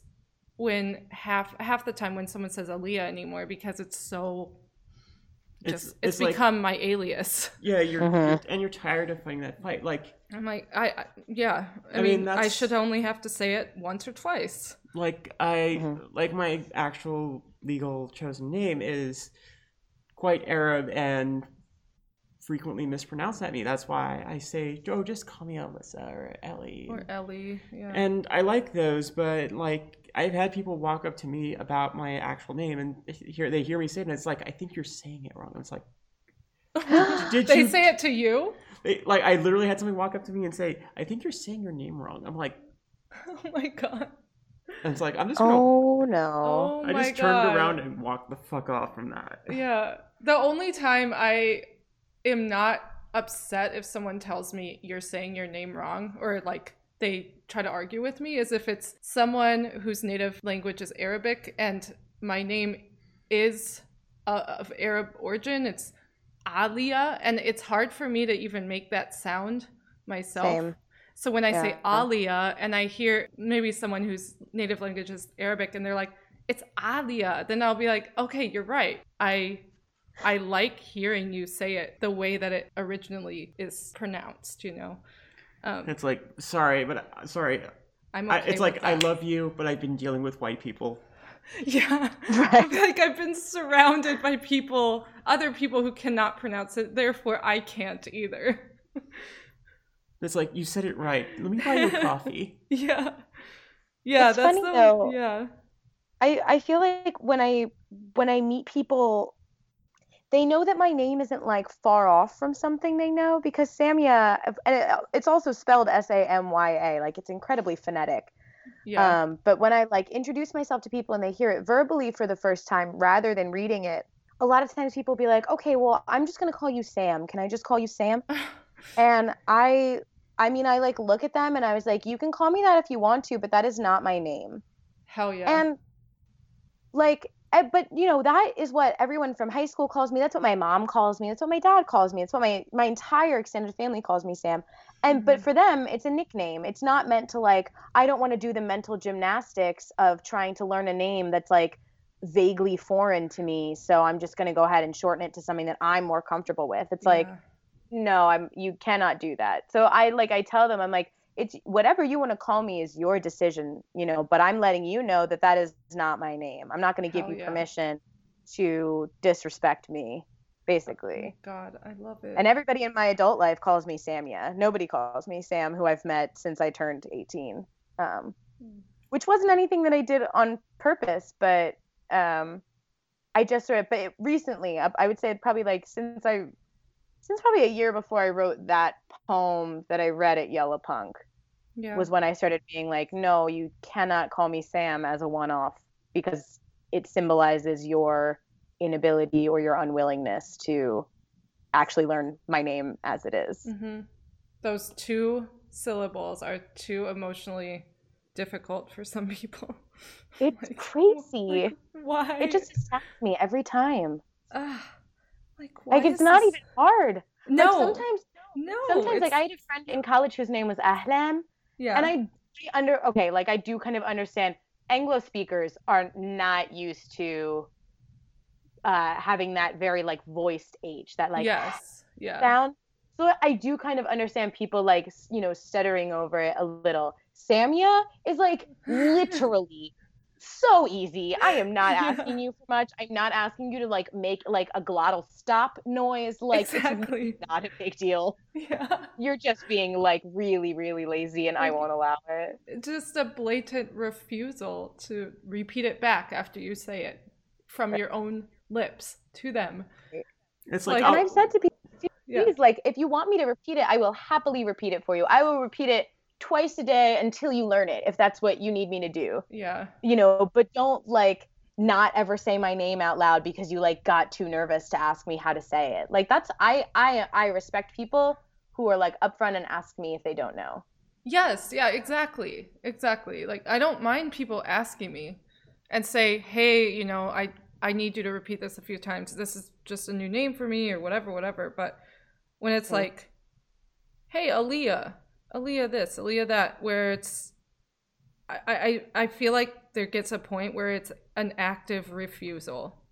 when half half the time when someone says Aaliyah anymore because it's so It's- just it's, it's like- become my alias Yeah, you're, Mhm. you're and you're tired of fighting that fight. Like i'm like i, I yeah i, I mean, mean, i should only have to say it once or twice like I Mhm. like my actual legal chosen name is quite Arab and frequently mispronounced at me. That's why I say, "Oh, just call me Alyssa or Ellie." or ellie yeah and I like those, but like I've had people walk up to me about my actual name and hear they hear me say it, and it's like I think you're saying it wrong. And It's like did they you- say it to you they, like I literally had somebody walk up to me and say, "I think you're saying your name wrong." I'm like, oh my god and it's like I'm just gonna. oh no oh I just god turned around and walked the fuck off from that. Yeah. The only time I am not upset if someone tells me you're saying your name wrong or like they try to argue with me is if it's someone whose native language is Arabic and my name is uh, of Arab origin. It's Alia, and it's hard for me to even make that sound myself. Same. So when I say Yeah. Alia and I hear maybe someone whose native language is Arabic and they're like, it's Alia, then I'll be like, okay, you're right. I I like hearing you say it the way that it originally is pronounced, you know. Um, It's like sorry, but sorry. I'm I, okay it's with like I love you, but I've been dealing with white people. Yeah. Right. like I've been surrounded by people, other people who cannot pronounce it, therefore I can't either. It's like you said it right. Let me buy you coffee. yeah. Yeah, It's that's funny, the though. yeah. I I feel like when I when I meet people, they know that my name isn't like far off from something they know because Samya, and it, it's also spelled S A M Y A, like it's incredibly phonetic. Yeah. Um, but when I like introduce myself to people and they hear it verbally for the first time rather than reading it, a lot of times people be like, "Okay, well, I'm just gonna call you Sam. Can I just call you Sam?" And I, I mean, I like look at them and I was like, "You can call me that if you want to, but that is not my name." Hell yeah. And like I, but you know that is what everyone from high school calls me. That's what my mom calls me. That's what my dad calls me. It's what my my entire extended family calls me Sam. And but Mhm. for them, it's a nickname. It's not meant to like. I don't want to do the mental gymnastics of trying to learn a name that's like vaguely foreign to me. So I'm just going to go ahead and shorten it to something that I'm more comfortable with. It's like no i'm you cannot do that so i like i tell them i'm like it's whatever you want to call me is your decision you know but i'm letting you know that that is not my name i'm not going to give Hell you yeah. permission to disrespect me basically God, I love it. and everybody in my adult life calls me Samya nobody calls me sam who i've met since i turned 18 um, Mm. which wasn't anything that i did on purpose but um, i just sort of but it, recently I would say probably like since i since probably a year before I wrote that poem that I read at Yalla Punk yeah. was when I started being like, no, you cannot call me Sam as a one off because it symbolizes your inability or your unwillingness to actually learn my name as it is. hmm Those two syllables are too emotionally difficult for some people. It's Like, crazy. like, why? It just attacks me every time. Ah, like why Like it's not this- even hard. no. Like sometimes no. sometimes like I had a friend in college whose name was Ahlam yeah. and I under okay, like I do kind of understand Anglo speakers are not used to uh having that very like voiced H, that like yes. Yeah. sound. So I do kind of understand people like you know stuttering over it a little. Samya is like literally so easy. I am not Yeah. asking you for much. I'm not asking you to like make like a glottal stop noise. Like it's exactly. not a big deal. Yeah. You're just being like really, really lazy, and I won't allow it. Just a blatant refusal to repeat it back after you say it from your own lips to them. It's like, Like- And I'll- I've said to people, Yeah. please, like, if you want me to repeat it, I will happily repeat it for you. I will repeat it twice a day until you learn it, if that's what you need me to do. Yeah. You know, but don't like not ever say my name out loud because you like got too nervous to ask me how to say it. Like that's I I I respect people who are like upfront and ask me if they don't know. Yes, yeah, exactly. Exactly. Like I don't mind people asking me and say, "Hey, you know, I I need you to repeat this a few times. This is just a new name for me or whatever, whatever." But when it's Mhm. like, "Hey, Aaliyah, Aaliyah this, Aaliyah that," where it's I, I, I feel like there gets a point where it's an active refusal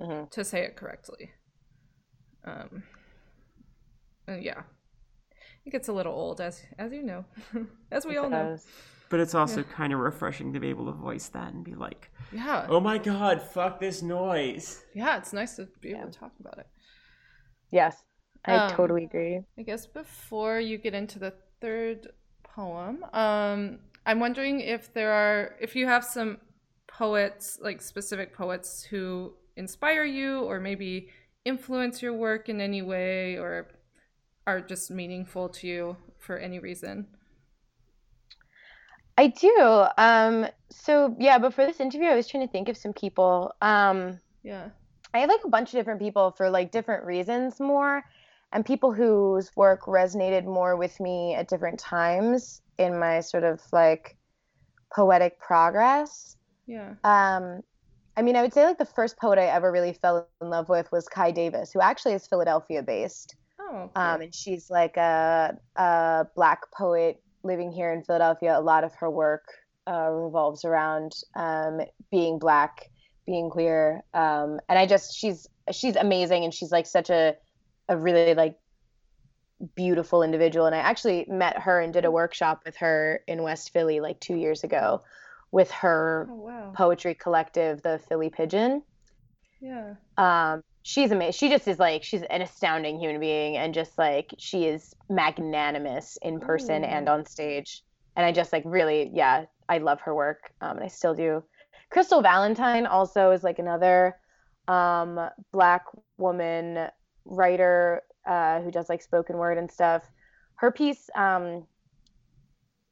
Mhm. to say it correctly. Um, and yeah, it gets a little old, as as you know, as we all know. But it's also Yeah. kind of refreshing to be able to voice that and be like, Yeah, oh my god, fuck this noise. yeah, it's nice to be Yeah. able to talk about it. Yes, I Um, totally agree. I guess before you get into the third poem, um, I'm wondering if there are, if you have some poets, like specific poets who inspire you or maybe influence your work in any way or are just meaningful to you for any reason. I do. Um, so yeah, but for this interview, I was trying to think of some people. Um, Yeah. I have like a bunch of different people for like different reasons more, and people whose work resonated more with me at different times in my sort of like poetic progress. Yeah. Um, I mean, I would say like the first poet I ever really fell in love with was Kai Davis, who actually is Philadelphia based. Oh, cool. Um, and she's like a, a black poet living here in Philadelphia. A lot of her work uh, revolves around um, being black, being queer, um, and I just she's she's amazing, and she's like such a a really like beautiful individual. And I actually met her and did a workshop with her in West Philly like two years ago, with her oh, wow. poetry collective, the Philly Pigeon Yeah. um she's amazing she just is like she's an astounding human being and just like she is magnanimous in person Ooh. and on stage and i just like really yeah i love her work um and i still do crystal valentine also is like another um black woman writer uh who does like spoken word and stuff her piece um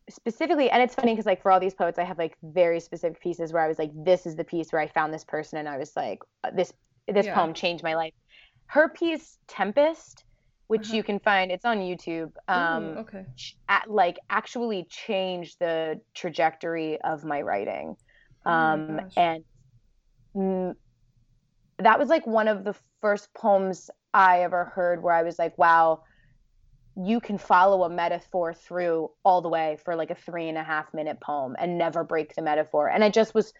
specifically and it's funny because like for all these poets i have like very specific pieces where i was like this is the piece where i found this person and i was like uh, this this Yeah. poem changed my life her piece tempest which Uh-huh. you can find it's on youtube um Ooh, okay. at, like actually changed the trajectory of my writing Oh my um and mm, that was like one of the first poems I ever heard where I was like, wow, you can follow a metaphor through all the way for like a three and a half minute poem and never break the metaphor. And I just was,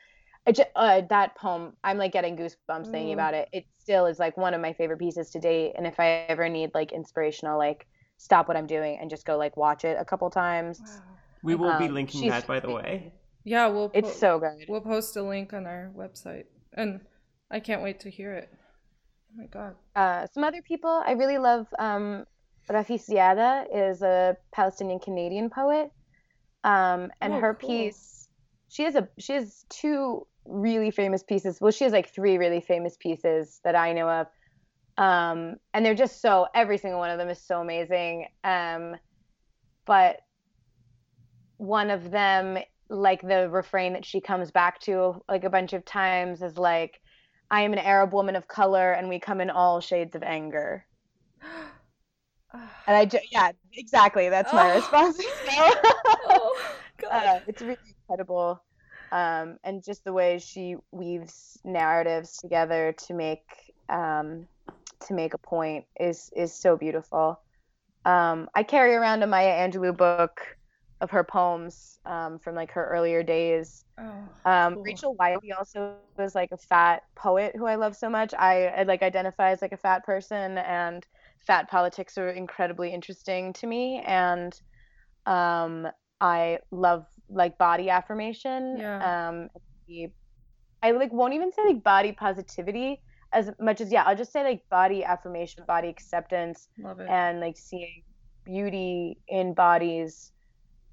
I just, uh, that poem, I'm like getting goosebumps thinking Mm. about it. It still is like one of my favorite pieces to date. And if I ever need like inspirational, like stop what I'm doing and just go like watch it a couple times. We will be Um, linking that, by the way. Yeah, we'll po- It's so good. we'll post a link on our website, and I can't wait to hear it. Oh my god. Uh, some other people I really love. Um, Rafeef Ziadah is a Palestinian Canadian poet, um, and Oh, her cool. piece. She has a she has two really famous pieces. Well, she has like three really famous pieces that I know of, um, and they're just so every single one of them is so amazing. Um, but one of them, like the refrain that she comes back to like a bunch of times, is like. I am an Arab woman of color, and we come in all shades of anger. And I, ju- yeah, exactly. That's my Oh. response. oh uh, it's really incredible, um, and just the way she weaves narratives together to make um, to make a point is is so beautiful. Um, I carry around a Maya Angelou book of her poems um, from like her earlier days. oh, Um, cool. Rachel Wiley also was like a fat poet who I love so much. I, I like identify as like a fat person, and fat politics are incredibly interesting to me. And um, I love like body affirmation. Yeah. Um, I like won't even say like body positivity as much as yeah. I'll just say like body affirmation, body acceptance, Love it. and like seeing beauty in bodies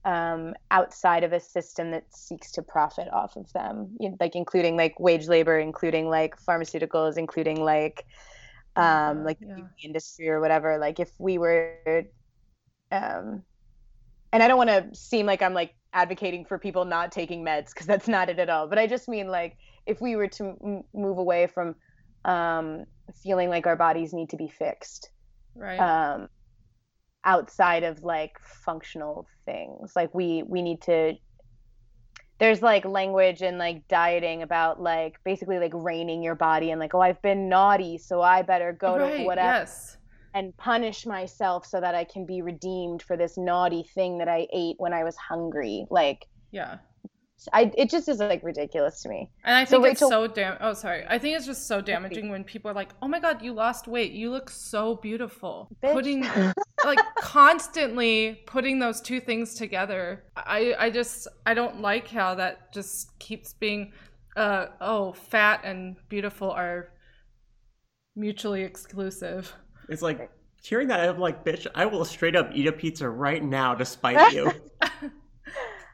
um, outside of a system that seeks to profit off of them, you know, like including like wage labor, including like pharmaceuticals, including like um, like yeah. beauty industry or whatever. Like if we were, um, and I don't want to seem like I'm like advocating for people not taking meds because that's not it at all. But I just mean like if we were to m- move away from um, feeling like our bodies need to be fixed right. um, outside of like functional things. Like we we need to. There's like language and like dieting about like basically like reining your body and like oh I've been naughty so I better go right. to whatever Yes. and punish myself so that I can be redeemed for this naughty thing that I ate when I was hungry. Like Yeah. I it just is like ridiculous to me. And I So think it's Rachel- so damn. Oh, sorry. I think it's just so damaging when people are like, "Oh my god, you lost weight. You look so beautiful." Bitch. Putting like constantly putting those two things together. I I just I don't like how that just keeps being uh oh, fat and beautiful are mutually exclusive. It's like hearing that, I'm like, bitch, I will straight up eat a pizza right now to spite you.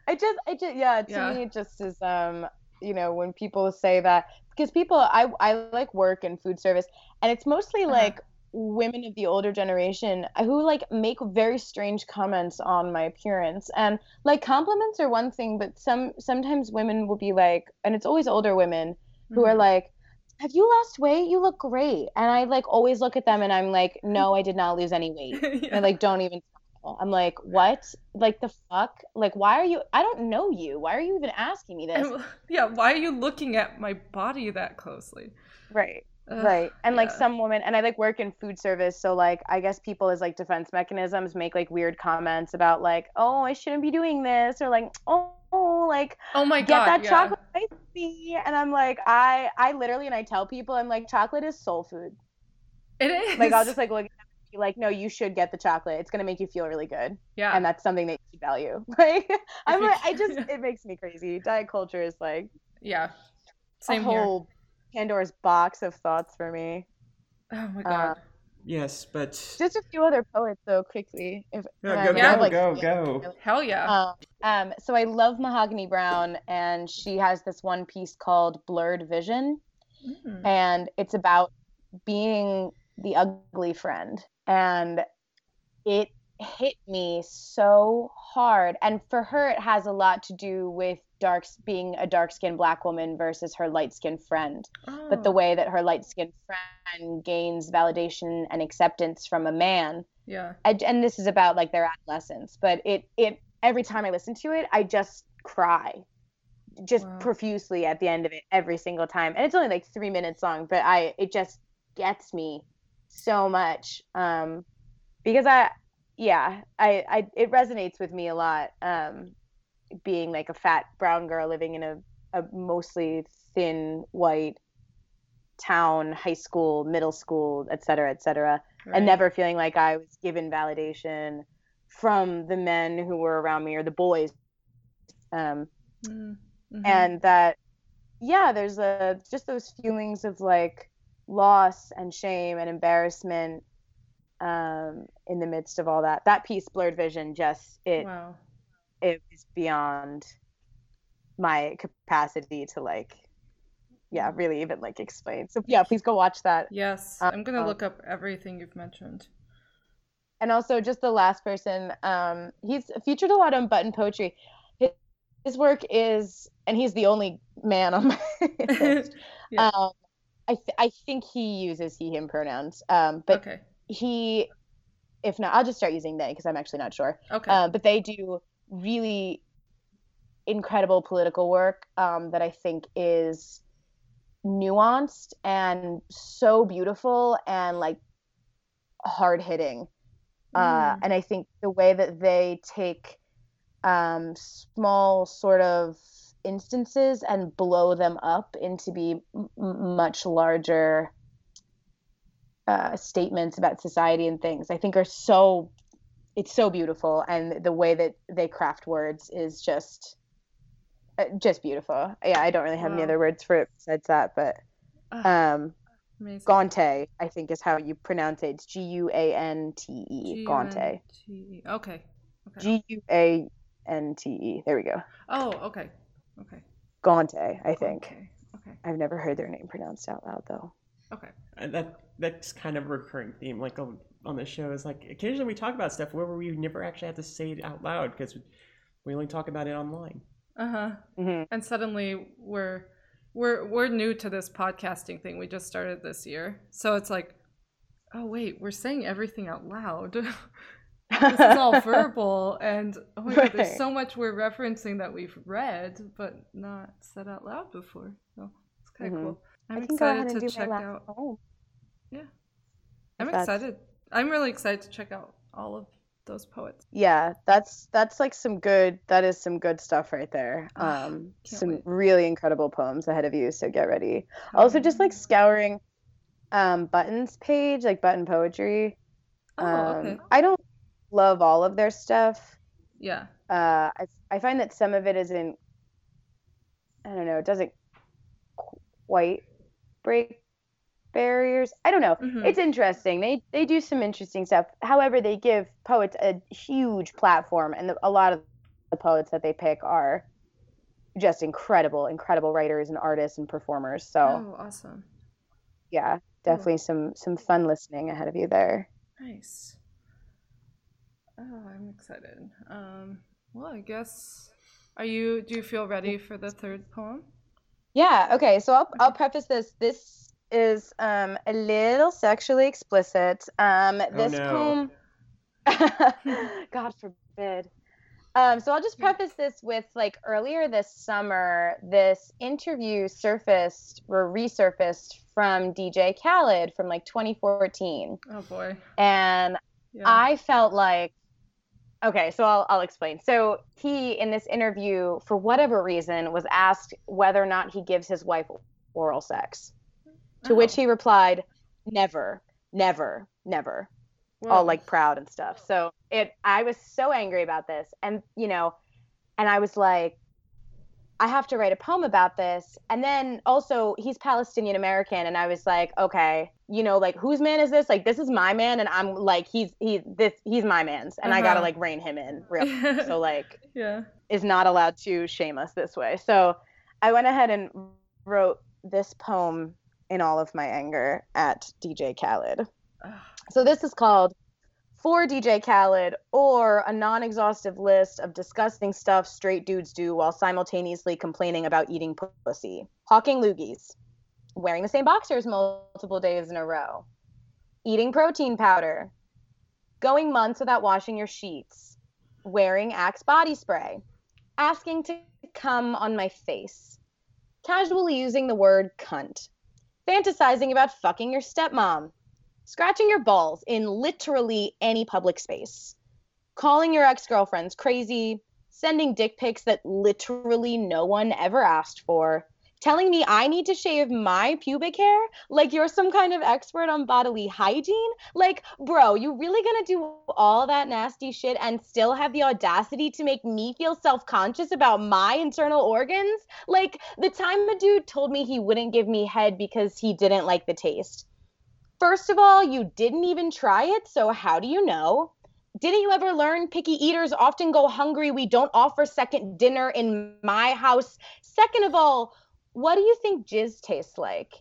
I just, I just, yeah. To Yeah. me, it just is, um, you know, when people say that, because people, I, I like work in food service, and it's mostly Uh-huh. like women of the older generation who like make very strange comments on my appearance, and like compliments are one thing, but some sometimes women will be like, and it's always older women who are Mhm. like. Have you lost weight? You look great. And I like always look at them and I'm like, no, I did not lose any weight. yeah. And like, don't even. I'm like, what? Like the fuck? Like, why are you? I don't know you. Why are you even asking me this? And- yeah, why are you looking at my body that closely? Right. Ugh, Right. And like yeah. some women, and I like work in food service, so like I guess people as like defense mechanisms make like weird comments about like, oh, I shouldn't be doing this, or like, oh, like Oh my get god, that yeah. chocolate ice cream. And I'm like, I, I literally, and I tell people, I'm like, chocolate is soul food. It is. Like I'll just like look at them be like, no, you should get the chocolate. It's gonna make you feel really good, yeah. and that's something that you should value. Like I'm like, I just, yeah. it makes me crazy. Diet culture is like yeah. a Same here. whole Pandora's box of thoughts for me. Oh my Uh, god. yes, but Just a few other poets, though, quickly. If Yeah, um, go, Yeah. go, like, go, go. Hell yeah. Um, um, so I love Mahogany Browne, and she has this one piece called Blurred Vision, Mm. and it's about being the ugly friend. And it hit me so hard. And for her, it has a lot to do with dark being a dark skinned black woman versus her light skinned friend. But the Oh, way that her light skinned friend gains validation and acceptance from a man yeah. I, and this is about like their adolescence but it it every time i listen to it i just cry just Wow. profusely at the end of it every single time. And it's only like three minutes long, but I it just gets me so much. Um, because I yeah, I, I it resonates with me a lot. Um, being like a fat brown girl living in a, a mostly thin white town, high school, middle school, et cetera, et cetera Right. and never feeling like I was given validation from the men who were around me or the boys. Um, Mm, mhm. and that, yeah, there's a just those feelings of like loss and shame and embarrassment um, in the midst of all that. That piece, Blurred Vision, just it wow. it was beyond my capacity to like, yeah, really even like explain. So yeah, please go watch that. Yes, Uh, I'm gonna uh, look up everything you've mentioned. and also just the last person um he's featured a lot on button poetry his, his work is and he's the only man on my list Yeah. um i th- i think he uses he him pronouns um but okay. he if not i'll just start using they because i'm actually not sure Okay. um but they do really incredible political work um that i think is nuanced and so beautiful and like hard hitting uh, Mm. and I think the way that they take um, small sort of instances and blow them up into be m- much larger uh, statements about society and things, I think are so it's so beautiful, and the way that they craft words is just uh, just beautiful. Yeah, I don't really have any other words for it besides that, but um, amazing. Guante, I think is how you pronounce it. It's G U A N T E. Guante. Okay. Okay. G U A N T E. There we go. oh, okay. Okay. Guante, I think. Okay. Okay. I've never heard their name pronounced out loud though. Okay. And that that's kind of a recurring theme, like on, on the show, is like occasionally we talk about stuff where we never actually have to say it out loud because we only talk about it online. Uh huh. hmm And suddenly we're we're we're new to this podcasting thing. We just started this year, so it's like, oh wait, we're saying everything out loud. this is all verbal, and oh my god, there's so much we're referencing that we've read but not said out loud before. So it's kind of Mhm. cool. I'm I can go ahead excited and to check out. poem. I'm that's- excited. I'm really excited to check out all of those poets. Yeah, that's that's like some good. That is some good stuff right there. Um, some wait. really incredible poems ahead of you. So get ready. Also, just like scouring um, Buttons page, like Button Poetry. oh, Um, okay. I don't love all of their stuff. Yeah. uh, I, I find that some of it isn't I don't know, it doesn't quite break barriers. I don't know. Mhm. It's interesting. They they do some interesting stuff. However, they give poets a huge platform, and the, a lot of the poets that they pick are just incredible, incredible writers and artists and performers. So Oh, awesome. yeah, definitely some some fun listening ahead of you there. Nice. Oh, I'm excited. Um, well, I guess. Are you? Do you feel ready for the third poem? Yeah, okay. So I'll I'll preface this. This is um a little sexually explicit. Um this no. poem God forbid. Um so I'll just preface this with like earlier this summer this interview surfaced or resurfaced from DJ Khaled from like 2014 Oh boy. and Yeah. I felt like okay, so I'll I'll explain. So he in this interview, for whatever reason, was asked whether or not he gives his wife oral sex. To oh. which Oh, he replied, Never, never, never. All like proud and stuff. So it I was so angry about this. And you know, and I was like, I have to write a poem about this. And then also he's Palestinian American and I was like, okay, you know, like whose man is this? Like this is my man and I'm like he's he's this he's my man's and I got to Uh-huh. like rein him in real. so like yeah. is not allowed to shame us this way. So I went ahead and wrote this poem in all of my anger at DJ Khaled. So this is called For DJ Khaled or a non exhaustive list of disgusting stuff straight dudes do while simultaneously complaining about eating pussy. Hawking loogies. Wearing the same boxers multiple days in a row. Eating protein powder. Going months without washing your sheets. Wearing Axe body spray. Asking to come on my face, casually using the word cunt, fantasizing about fucking your stepmom, scratching your balls in literally any public space, calling your ex girlfriends crazy, sending dick pics that literally no one ever asked for, telling me I need to shave my pubic hair like you're some kind of expert on bodily hygiene. Like, bro, you really gonna do all that nasty shit and still have the audacity to make me feel self conscious about my internal organs? Like, the time a dude told me he wouldn't give me head because he didn't like the taste. First of all, you didn't even try it, so how do you know? Didn't you ever learn picky eaters often go hungry? We don't offer second dinner in my house. Second of all, what do you think jizz tastes like?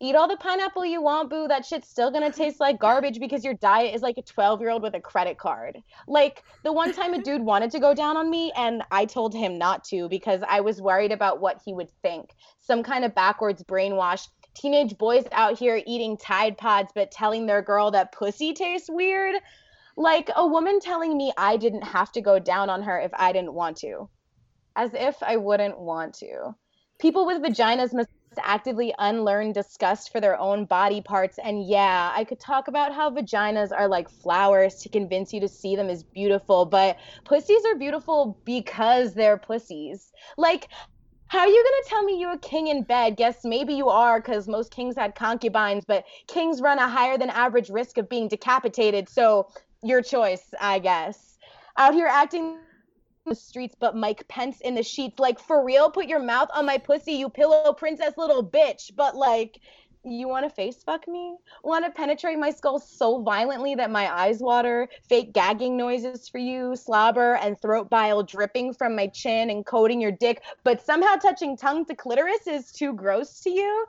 Eat all the pineapple you want, boo. That shit's still gonna taste like garbage because your diet is like a 12 year old with a credit card. Like the one time a dude wanted to go down on me and I told him not to because I was worried about what he would think. Some kind of backwards brainwash. Teenage boys out here eating Tide Pods but telling their girl that pussy tastes weird. Like a woman telling me I didn't have to go down on her if I didn't want to. As if I wouldn't want to people with vaginas must actively unlearn disgust for their own body parts. And yeah, I could talk about how vaginas are like flowers to convince you to see them as beautiful, but pussies are beautiful because they're pussies. Like, how are you going to tell me you're a king in bed? Guess maybe you are because most kings had concubines, but kings run a higher than average risk of being decapitated. So, your choice, I guess. Out here acting the streets, but Mike Pence in the sheets. Like, for real, put your mouth on my pussy, you pillow princess little bitch. But, like, you want to face fuck me? Want to penetrate my skull so violently that my eyes water? Fake gagging noises for you, slobber and throat bile dripping from my chin and coating your dick, but somehow touching tongue to clitoris is too gross to you?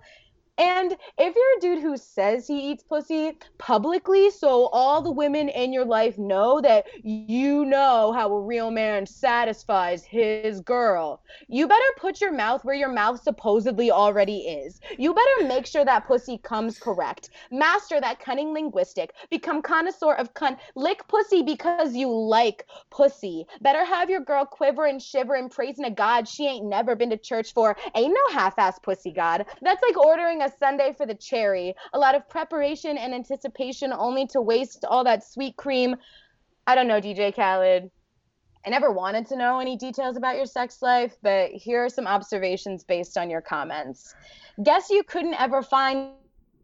And if you're a dude who says he eats pussy publicly, so all the women in your life know that you know how a real man satisfies his girl, you better put your mouth where your mouth supposedly already is. You better make sure that pussy comes correct. Master that cunning linguistic. Become connoisseur of cunt. Lick pussy because you like pussy. Better have your girl quiver and shiver and praising a god she ain't never been to church for. Ain't no half-ass pussy god. That's like ordering a a sundae for the cherry. A lot of preparation and anticipation only to waste all that sweet cream. I don't know, DJ Khaled. I never wanted to know any details about your sex life, but here are some observations based on your comments. Guess you couldn't ever find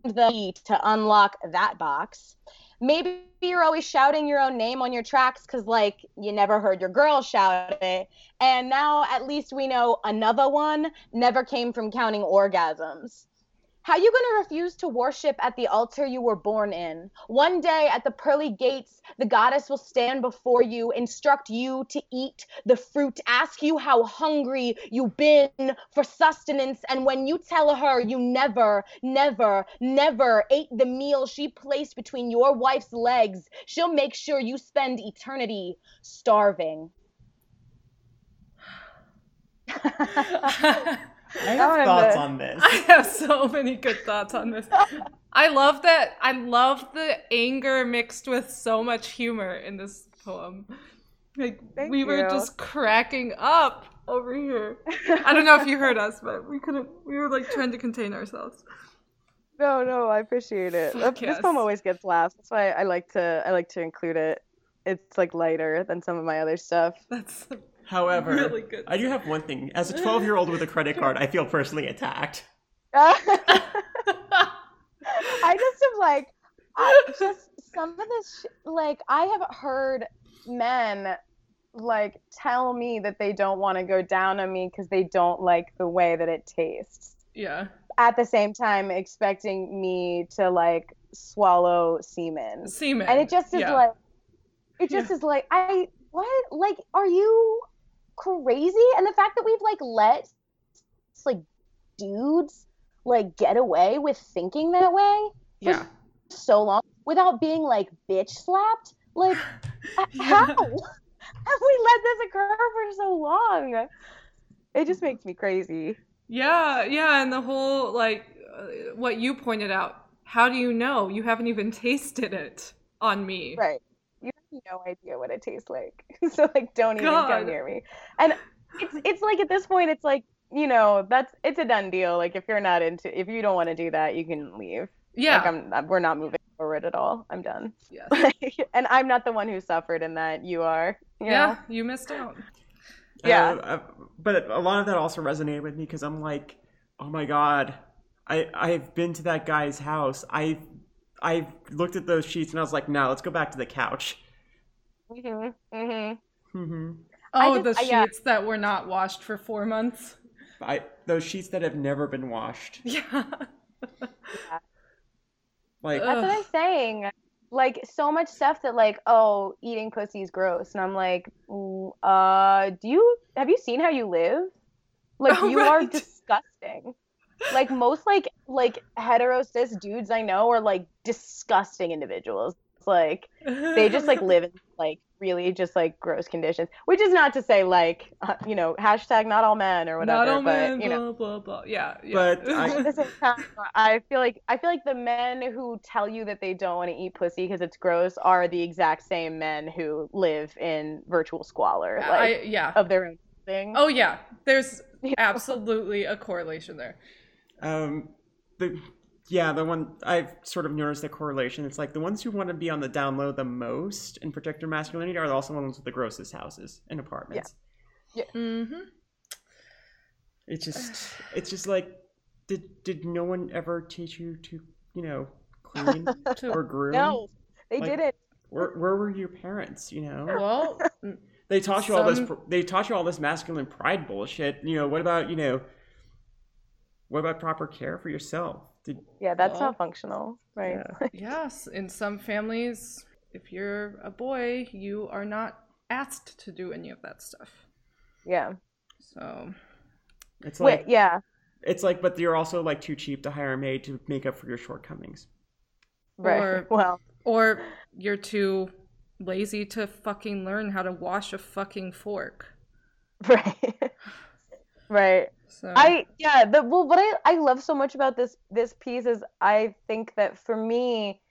the key to unlock that box. Maybe you're always shouting your own name on your tracks because, like, you never heard your girl shout it. And now at least we know another one never came from counting orgasms. How you going to refuse to worship at the altar you were born in? One day at the pearly gates, the goddess will stand before you, instruct you to eat the fruit, ask you how hungry you've been for sustenance. And when you tell her you never, never, never ate the meal she placed between your wife's legs, she'll make sure you spend eternity starving. I have thoughts on this. I have so many good thoughts on this. I love that. I love the anger mixed with so much humor in this poem. Like Thank we were just cracking up over here. I don't know if you heard us, but we couldn't. We were like trying to contain ourselves. No, no, I appreciate it. Fuck This poem always gets laughs. That's why I like to I like to include it. It's like lighter than some of my other stuff. That's However, Really good I do have one thing. As a 12 year old with a credit card, I feel personally attacked. I just am like, I just some of this, sh- like, I have heard men like tell me that they don't want to go down on me because they don't like the way that it tastes. yeah. At the same time, expecting me to like swallow semen, Semen. and it just is yeah. like, it just is like, I what? Like, are you crazy? And the fact that we've like let like dudes like get away with thinking that way yeah. so long without being like bitch slapped? Like, how have we let this occur for so long? It just makes me crazy. Yeah, yeah, and the whole like uh, what you pointed out. How do you know? You haven't even tasted it on me. Right. You have no idea what it tastes like. so like don't even God. come near me. And it's it's like at this point, it's like you know that's it's a done deal. Like if you're not into, if you don't want to do that, you can leave. Yeah. Like I'm, I'm- we're not moving forward at all. I'm done. yes. and I'm not the one who suffered in that. You are. You Yeah, know? you missed out. Yeah. Uh, uh, but a lot of that also resonated with me because I'm like, oh my god, I I've been to that guy's house. I I looked at those sheets and I was like, no, let's go back to the couch. Mhm. Mhm. hmm Oh, just- the I- yeah. sheets that were not washed for four months. I those sheets that have never been washed. Yeah. Like Ugh. That's what I'm saying. Like so much stuff that like, oh, eating pussy is gross, and I'm like, "Mm, uh, do you have you seen how you live? Like Oh, you are disgusting. Like most like like hetero cis dudes I know are like disgusting individuals. It's like they just like live in like really just like gross conditions. Which is not to say like uh, you know hashtag not all men or whatever, not all but men, you know. blah blah blah. Yeah, yeah. But I- At the same time, I feel like I feel like the men who tell you that they don't want to eat pussy because it's gross are the exact same men who live in virtual squalor, like I, yeah. of their own thing. Oh yeah. There's absolutely a correlation there. um the yeah the one I've sort of noticed the correlation. It's like the ones who want to be on the down low the most and protect their masculinity are also the ones with the grossest houses and apartments. Mm-hmm. It's just it's just like did did no one ever teach you to you know clean or groom? no, they Like- didn't. Where where were your parents? You know Well, they taught you all this. They taught you all this masculine pride bullshit. You know what about you know what about proper care for yourself? Did Yeah, that's Well, not functional, right? yeah. yes, in some families, if you're a boy, you are not asked to do any of that stuff. Yeah. So it's like Wait, yeah. it's like but you're also like too cheap to hire a maid to make up for your shortcomings. Right. Or- well, or you're too lazy to fucking learn how to wash a fucking fork. right. right. So I yeah, the well what I I love so much about this this piece is I think that for me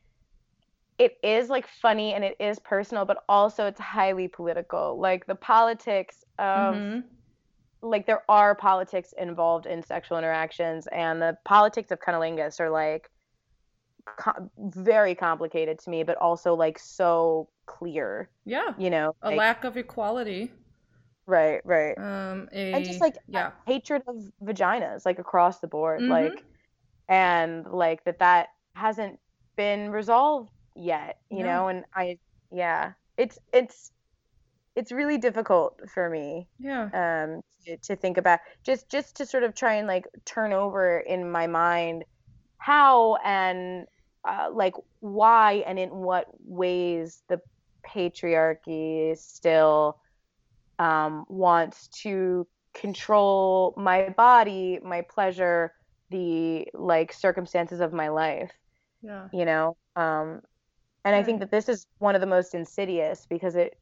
it is like funny and it is personal, but also it's highly political. Like the politics of Mhm. like there are politics involved in sexual interactions and the politics of cunnilingus are like co- very complicated to me but also like so clear yeah, you know a like- lack of equality. Right right Um, a and just like yeah, hatred of vaginas like across the board Mhm. like and like that that hasn't been resolved yet you No. know and i yeah it's it's it's really difficult for me yeah, um to, to think about just just to sort of try and like turn over in my mind how and uh, like why and in what ways the patriarchy still um, wants to control my body my pleasure the like circumstances of my life yeah. you know um and i think that this is one of the most insidious because it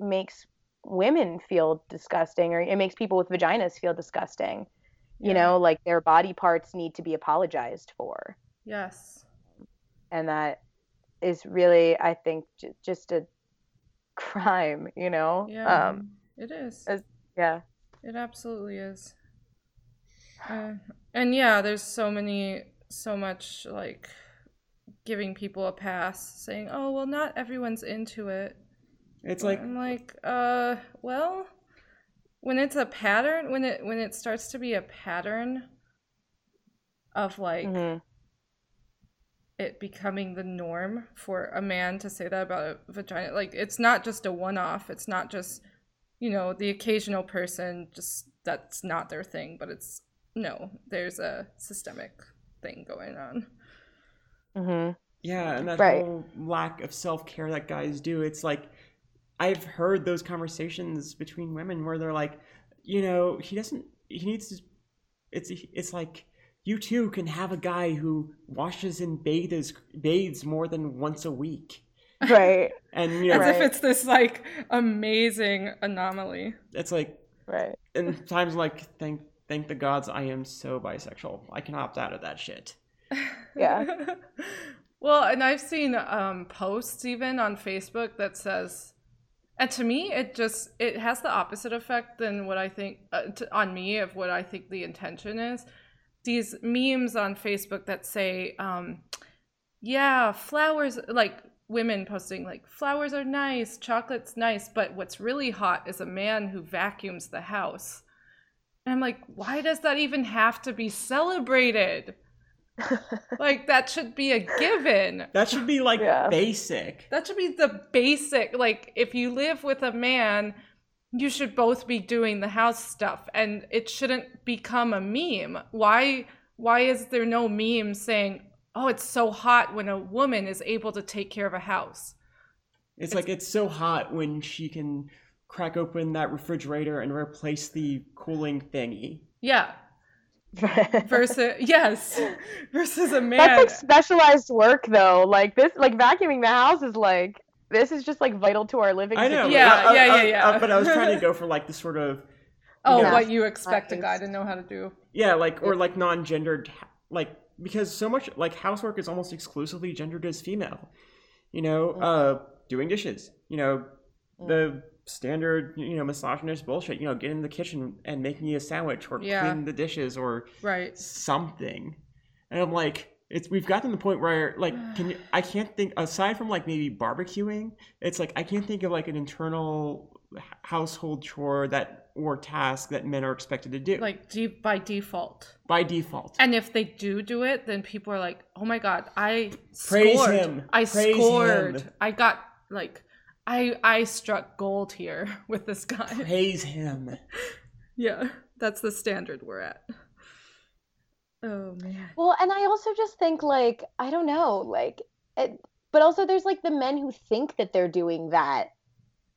makes women feel disgusting or it makes people with vaginas feel disgusting you know like their body parts need to be apologized for Yes. and that is really i think j- just a crime you know Yeah. um it is. as- yeah It absolutely is. Uh, and yeah, there's so many, so much like giving people a pass, saying, "Oh, well, not everyone's into it." It's like I'm like, uh, well, when it's a pattern, when it when it starts to be a pattern of like mhm. it becoming the norm for a man to say that about a vagina, like it's not just a one-off. It's not just you know the occasional person just that's not their thing, but it's no, there's a systemic thing going on. Mhm. Yeah, and that Right. whole lack of self care that guys do. It's like I've heard those conversations between women where they're like, you know, he doesn't. He needs to. It's it's like you too can have a guy who washes and bathes bathes more than once a week, right and you know, As if it's this like amazing anomaly. it's like right in times like thank thank the gods I am so bisexual. I can opt out of that shit. Yeah. well, and I've seen um, posts even on Facebook that says, And to me, it just it has the opposite effect than what I think uh, to, on me of what I think the intention is. These memes on Facebook that say, um, "Yeah, flowers like women posting like flowers are nice, chocolate's nice, but what's really hot is a man who vacuums the house." And I'm like, why does that even have to be celebrated? like that should be a given. That should be like Yeah. basic. That should be the basic. Like, if you live with a man, you should both be doing the house stuff, and it shouldn't become a meme. Why? Why is there no meme saying, "Oh, it's so hot when a woman is able to take care of a house"? It's, like it's so hot when she can crack open that refrigerator and replace the cooling thingy. Yeah. Versus yes, versus a man. That's like specialized work though. Like this, like vacuuming the house is like this is just like vital to our living. I know. Yeah, uh, uh, yeah, yeah, uh, yeah. uh, but I was trying to go for like the sort of oh, Yeah. what you expect a guy to know how to do? yeah, like or like non-gendered, like because so much like housework is almost exclusively gendered as female. You know, Mm. uh, doing dishes. You know, the standard you know misogynist bullshit. You know, get in the kitchen and make me a sandwich or Yeah. clean the dishes or Right. something. And I'm like, it's we've gotten to the point where like can you I can't think aside from like maybe barbecuing, it's like I can't think of like an internal household chore that or task that men are expected to do Like de- by default. by default. And if they do do it, then people are like, "Oh my god, I Praise scored. him. I Praise scored. him." I got like, I I struck gold here with this guy." Praise him. Yeah, that's the standard we're at. Oh man. Well, and I also just think like I don't know, like it, but also there's like the men who think that they're doing that,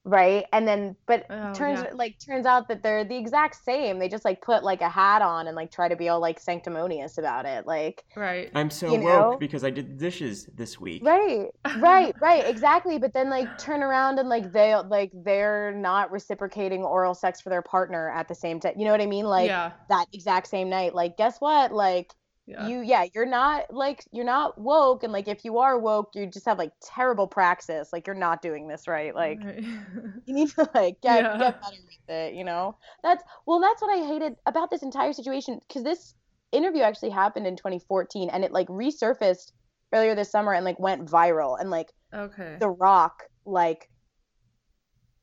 right? And then but Oh, turns yeah. like turns out that they're the exact same. They just like put like a hat on and like try to be all like sanctimonious about it. Like Right. I'm so woke know? because I did the dishes this week. right, right, right, exactly. But then like turn around and like they like they're not reciprocating oral sex for their partner at the same time. You know what I mean? Like yeah. that exact same night. Like guess what? Like Yeah. you yeah you're not like you're not woke and like if you are woke you just have like terrible praxis like you're not doing this right like Right. you need to like get Yeah. get better with it you know that's well that's what i hated about this entire situation because this interview actually happened in 2014 and it like resurfaced earlier this summer and like went viral and like okay. the rock like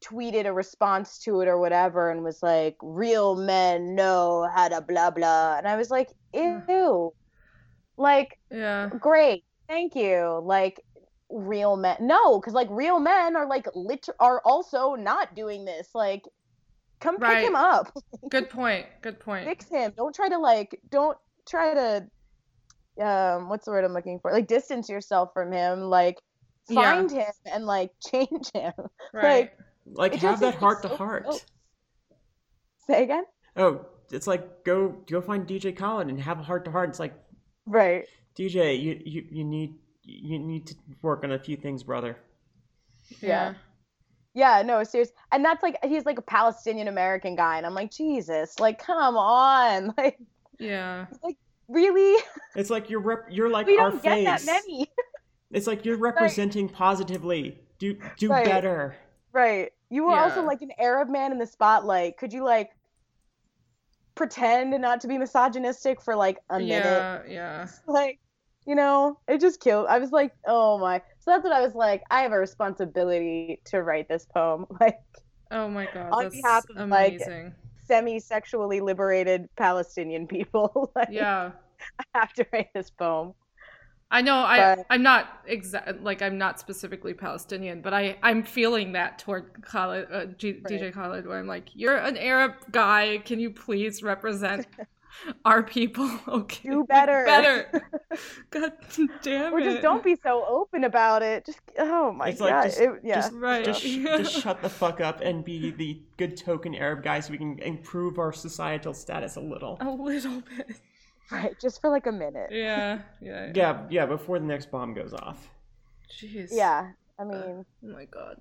tweeted a response to it or whatever and was like real men know how to blah blah. And i was like ew. Like yeah. great. Thank you. Like real men no because like real men are like lit are also not doing this. Like come pick him up. Good point. Good point. fix him. Don't try to like don't try to um what's the word i'm looking for? Like distance yourself from him. Like Yeah. find him and like change him. Right. Like It have that heart to so oh, heart. gross. say again Oh, it's like go go find DJ Khaled and have a heart to heart. It's like right DJ, you, you you need you need to work on a few things, brother. Yeah. yeah no serious and that's like he's like a palestinian american guy and i'm like jesus like come on like Yeah. Like really It's like you're rep- you're like we our don't get face. that many It's like you're representing positively. Do do Right. better. Right. You were also like an Arab man in the spotlight. Could you like pretend not to be misogynistic for like a minute? Yeah. Yeah. Like, you know, it just killed. I was like, oh my. So that's what I was like. I have a responsibility to write this poem. Like, Oh my god. On behalf of, like, semi-sexually liberated Palestinian people. like, yeah. I have to write this poem. I know I But- I'm not exact like I'm not specifically Palestinian, but I I'm feeling that toward Khaled, uh, G- DJ Khaled, where I'm like, you're an Arab guy. Can you please represent our people? Okay, Do better. better. God damn Or it! Or just don't be so open about it. Just oh my It's like, god. just- it, yeah. Just, Right. just, just shut the fuck up and be the good token Arab guy so we can improve our societal status a little. a little bit. Right. Just for like a minute. Yeah, yeah, Yeah, yeah, before the next bomb goes off. Jeez. Yeah. I mean, Oh my god.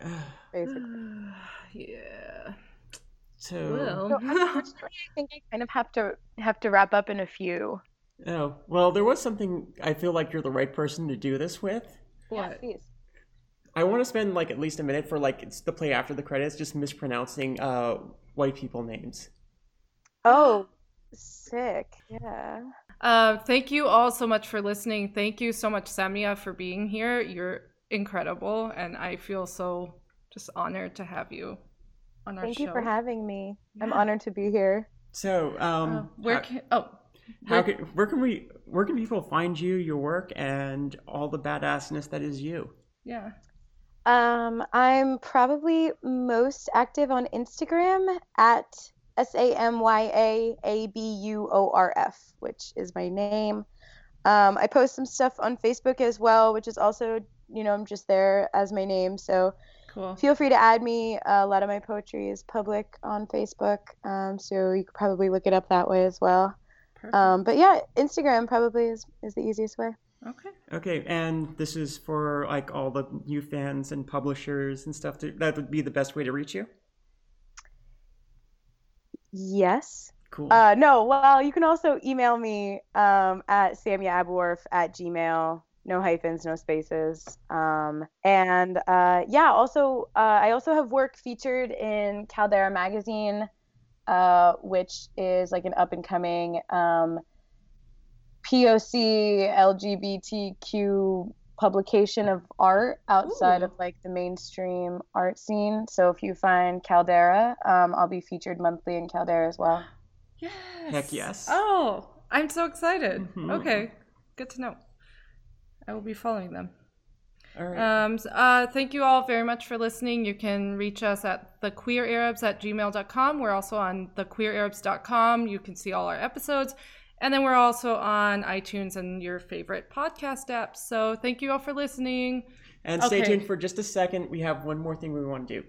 basically. yeah. So, Well. So unfortunately, I think I kind of have to have to wrap up in a few. oh, well, there was something I feel like you're the right person to do this with. Yeah, please. I want to spend like at least a minute for like it's the play after the credits, just mispronouncing uh white people names. Oh, sick. Yeah. Uh, thank you all so much for listening. Thank you so much, Samya, for being here. You're incredible, and I feel so just honored to have you on our Thank show. Thank you for having me. I'm honored to be here. So, um, Uh, where how, can oh how where- can, where can we where can people find you, your work, and all the badassness that is you? yeah Um, I'm probably most active on Instagram at S A M Y A A B U O R F, which is my name. Um, I post some stuff on Facebook as well, which is also, you know, I'm just there as my name. So cool feel free to add me. Uh, a lot of my poetry is public on Facebook, um, so you could probably look it up that way as well. Perfect. Um, but yeah, Instagram probably is, is the easiest way. okay Okay, and this is for like all the new fans and publishers and stuff. To, that would be the best way to reach you. Yes. Cool. Uh, no, well, you can also email me um, at samyaabuorf at gmail. No hyphens, no spaces. Um, and uh, yeah, also, uh, I also have work featured in Caldera Magazine, uh, which is like an up and coming um, POC LGBTQ publication of art outside Ooh. of like the mainstream art scene. So if you find Caldera, um, I'll be featured monthly in Caldera as well. yes Heck yes. oh i'm so excited Mhm. okay good to know i will be following them all right. Um, s- uh, thank you all very much for listening. You can reach us at thequeerarabs at gmail.com. We're also on thequeerarabs.com. You can see all our episodes. And then we're also on iTunes and your favorite podcast apps. So thank you all for listening. and stay okay. tuned for just a second. We have one more thing we want to do.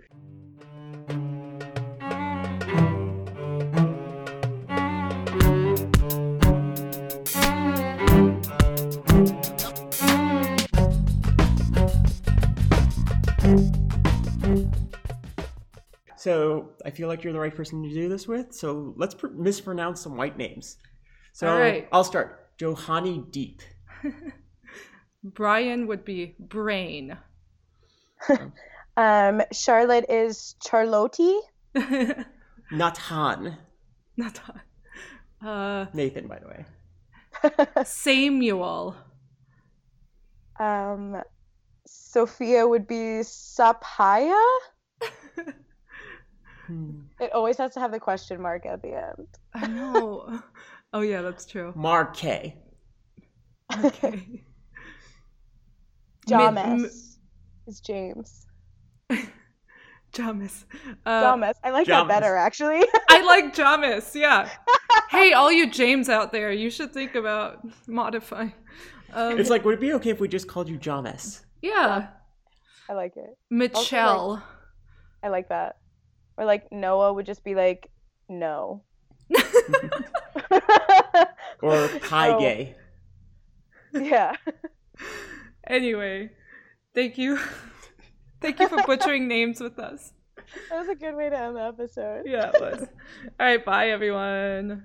So I feel like you're the right person to do this with. So let's pr- mispronounce some white names. So All right. I'll start. Johanny Deep. Brian would be brain. Um, Charlotte is Charlotte. Not Nathan. Uh, Nathan, by the way. Samuel. um, Sophia would be Sapaya. Hmm. It always has to have the question mark at the end. I know. Oh, yeah, that's true. Marque. Okay. James is James. Jamis. Uh, James. I like James. that better, actually. I like Jamis, yeah. hey, all you James out there, you should think about modifying. Um, It's like, would it be okay if we just called you Jamis? yeah, I like it. Michelle. I like that. Or like Noah would just be like, no. Or pie No. Gay? Yeah. anyway, thank you. thank you for butchering names with us. That was a good way to end the episode. Yeah, it was. All right, bye, everyone.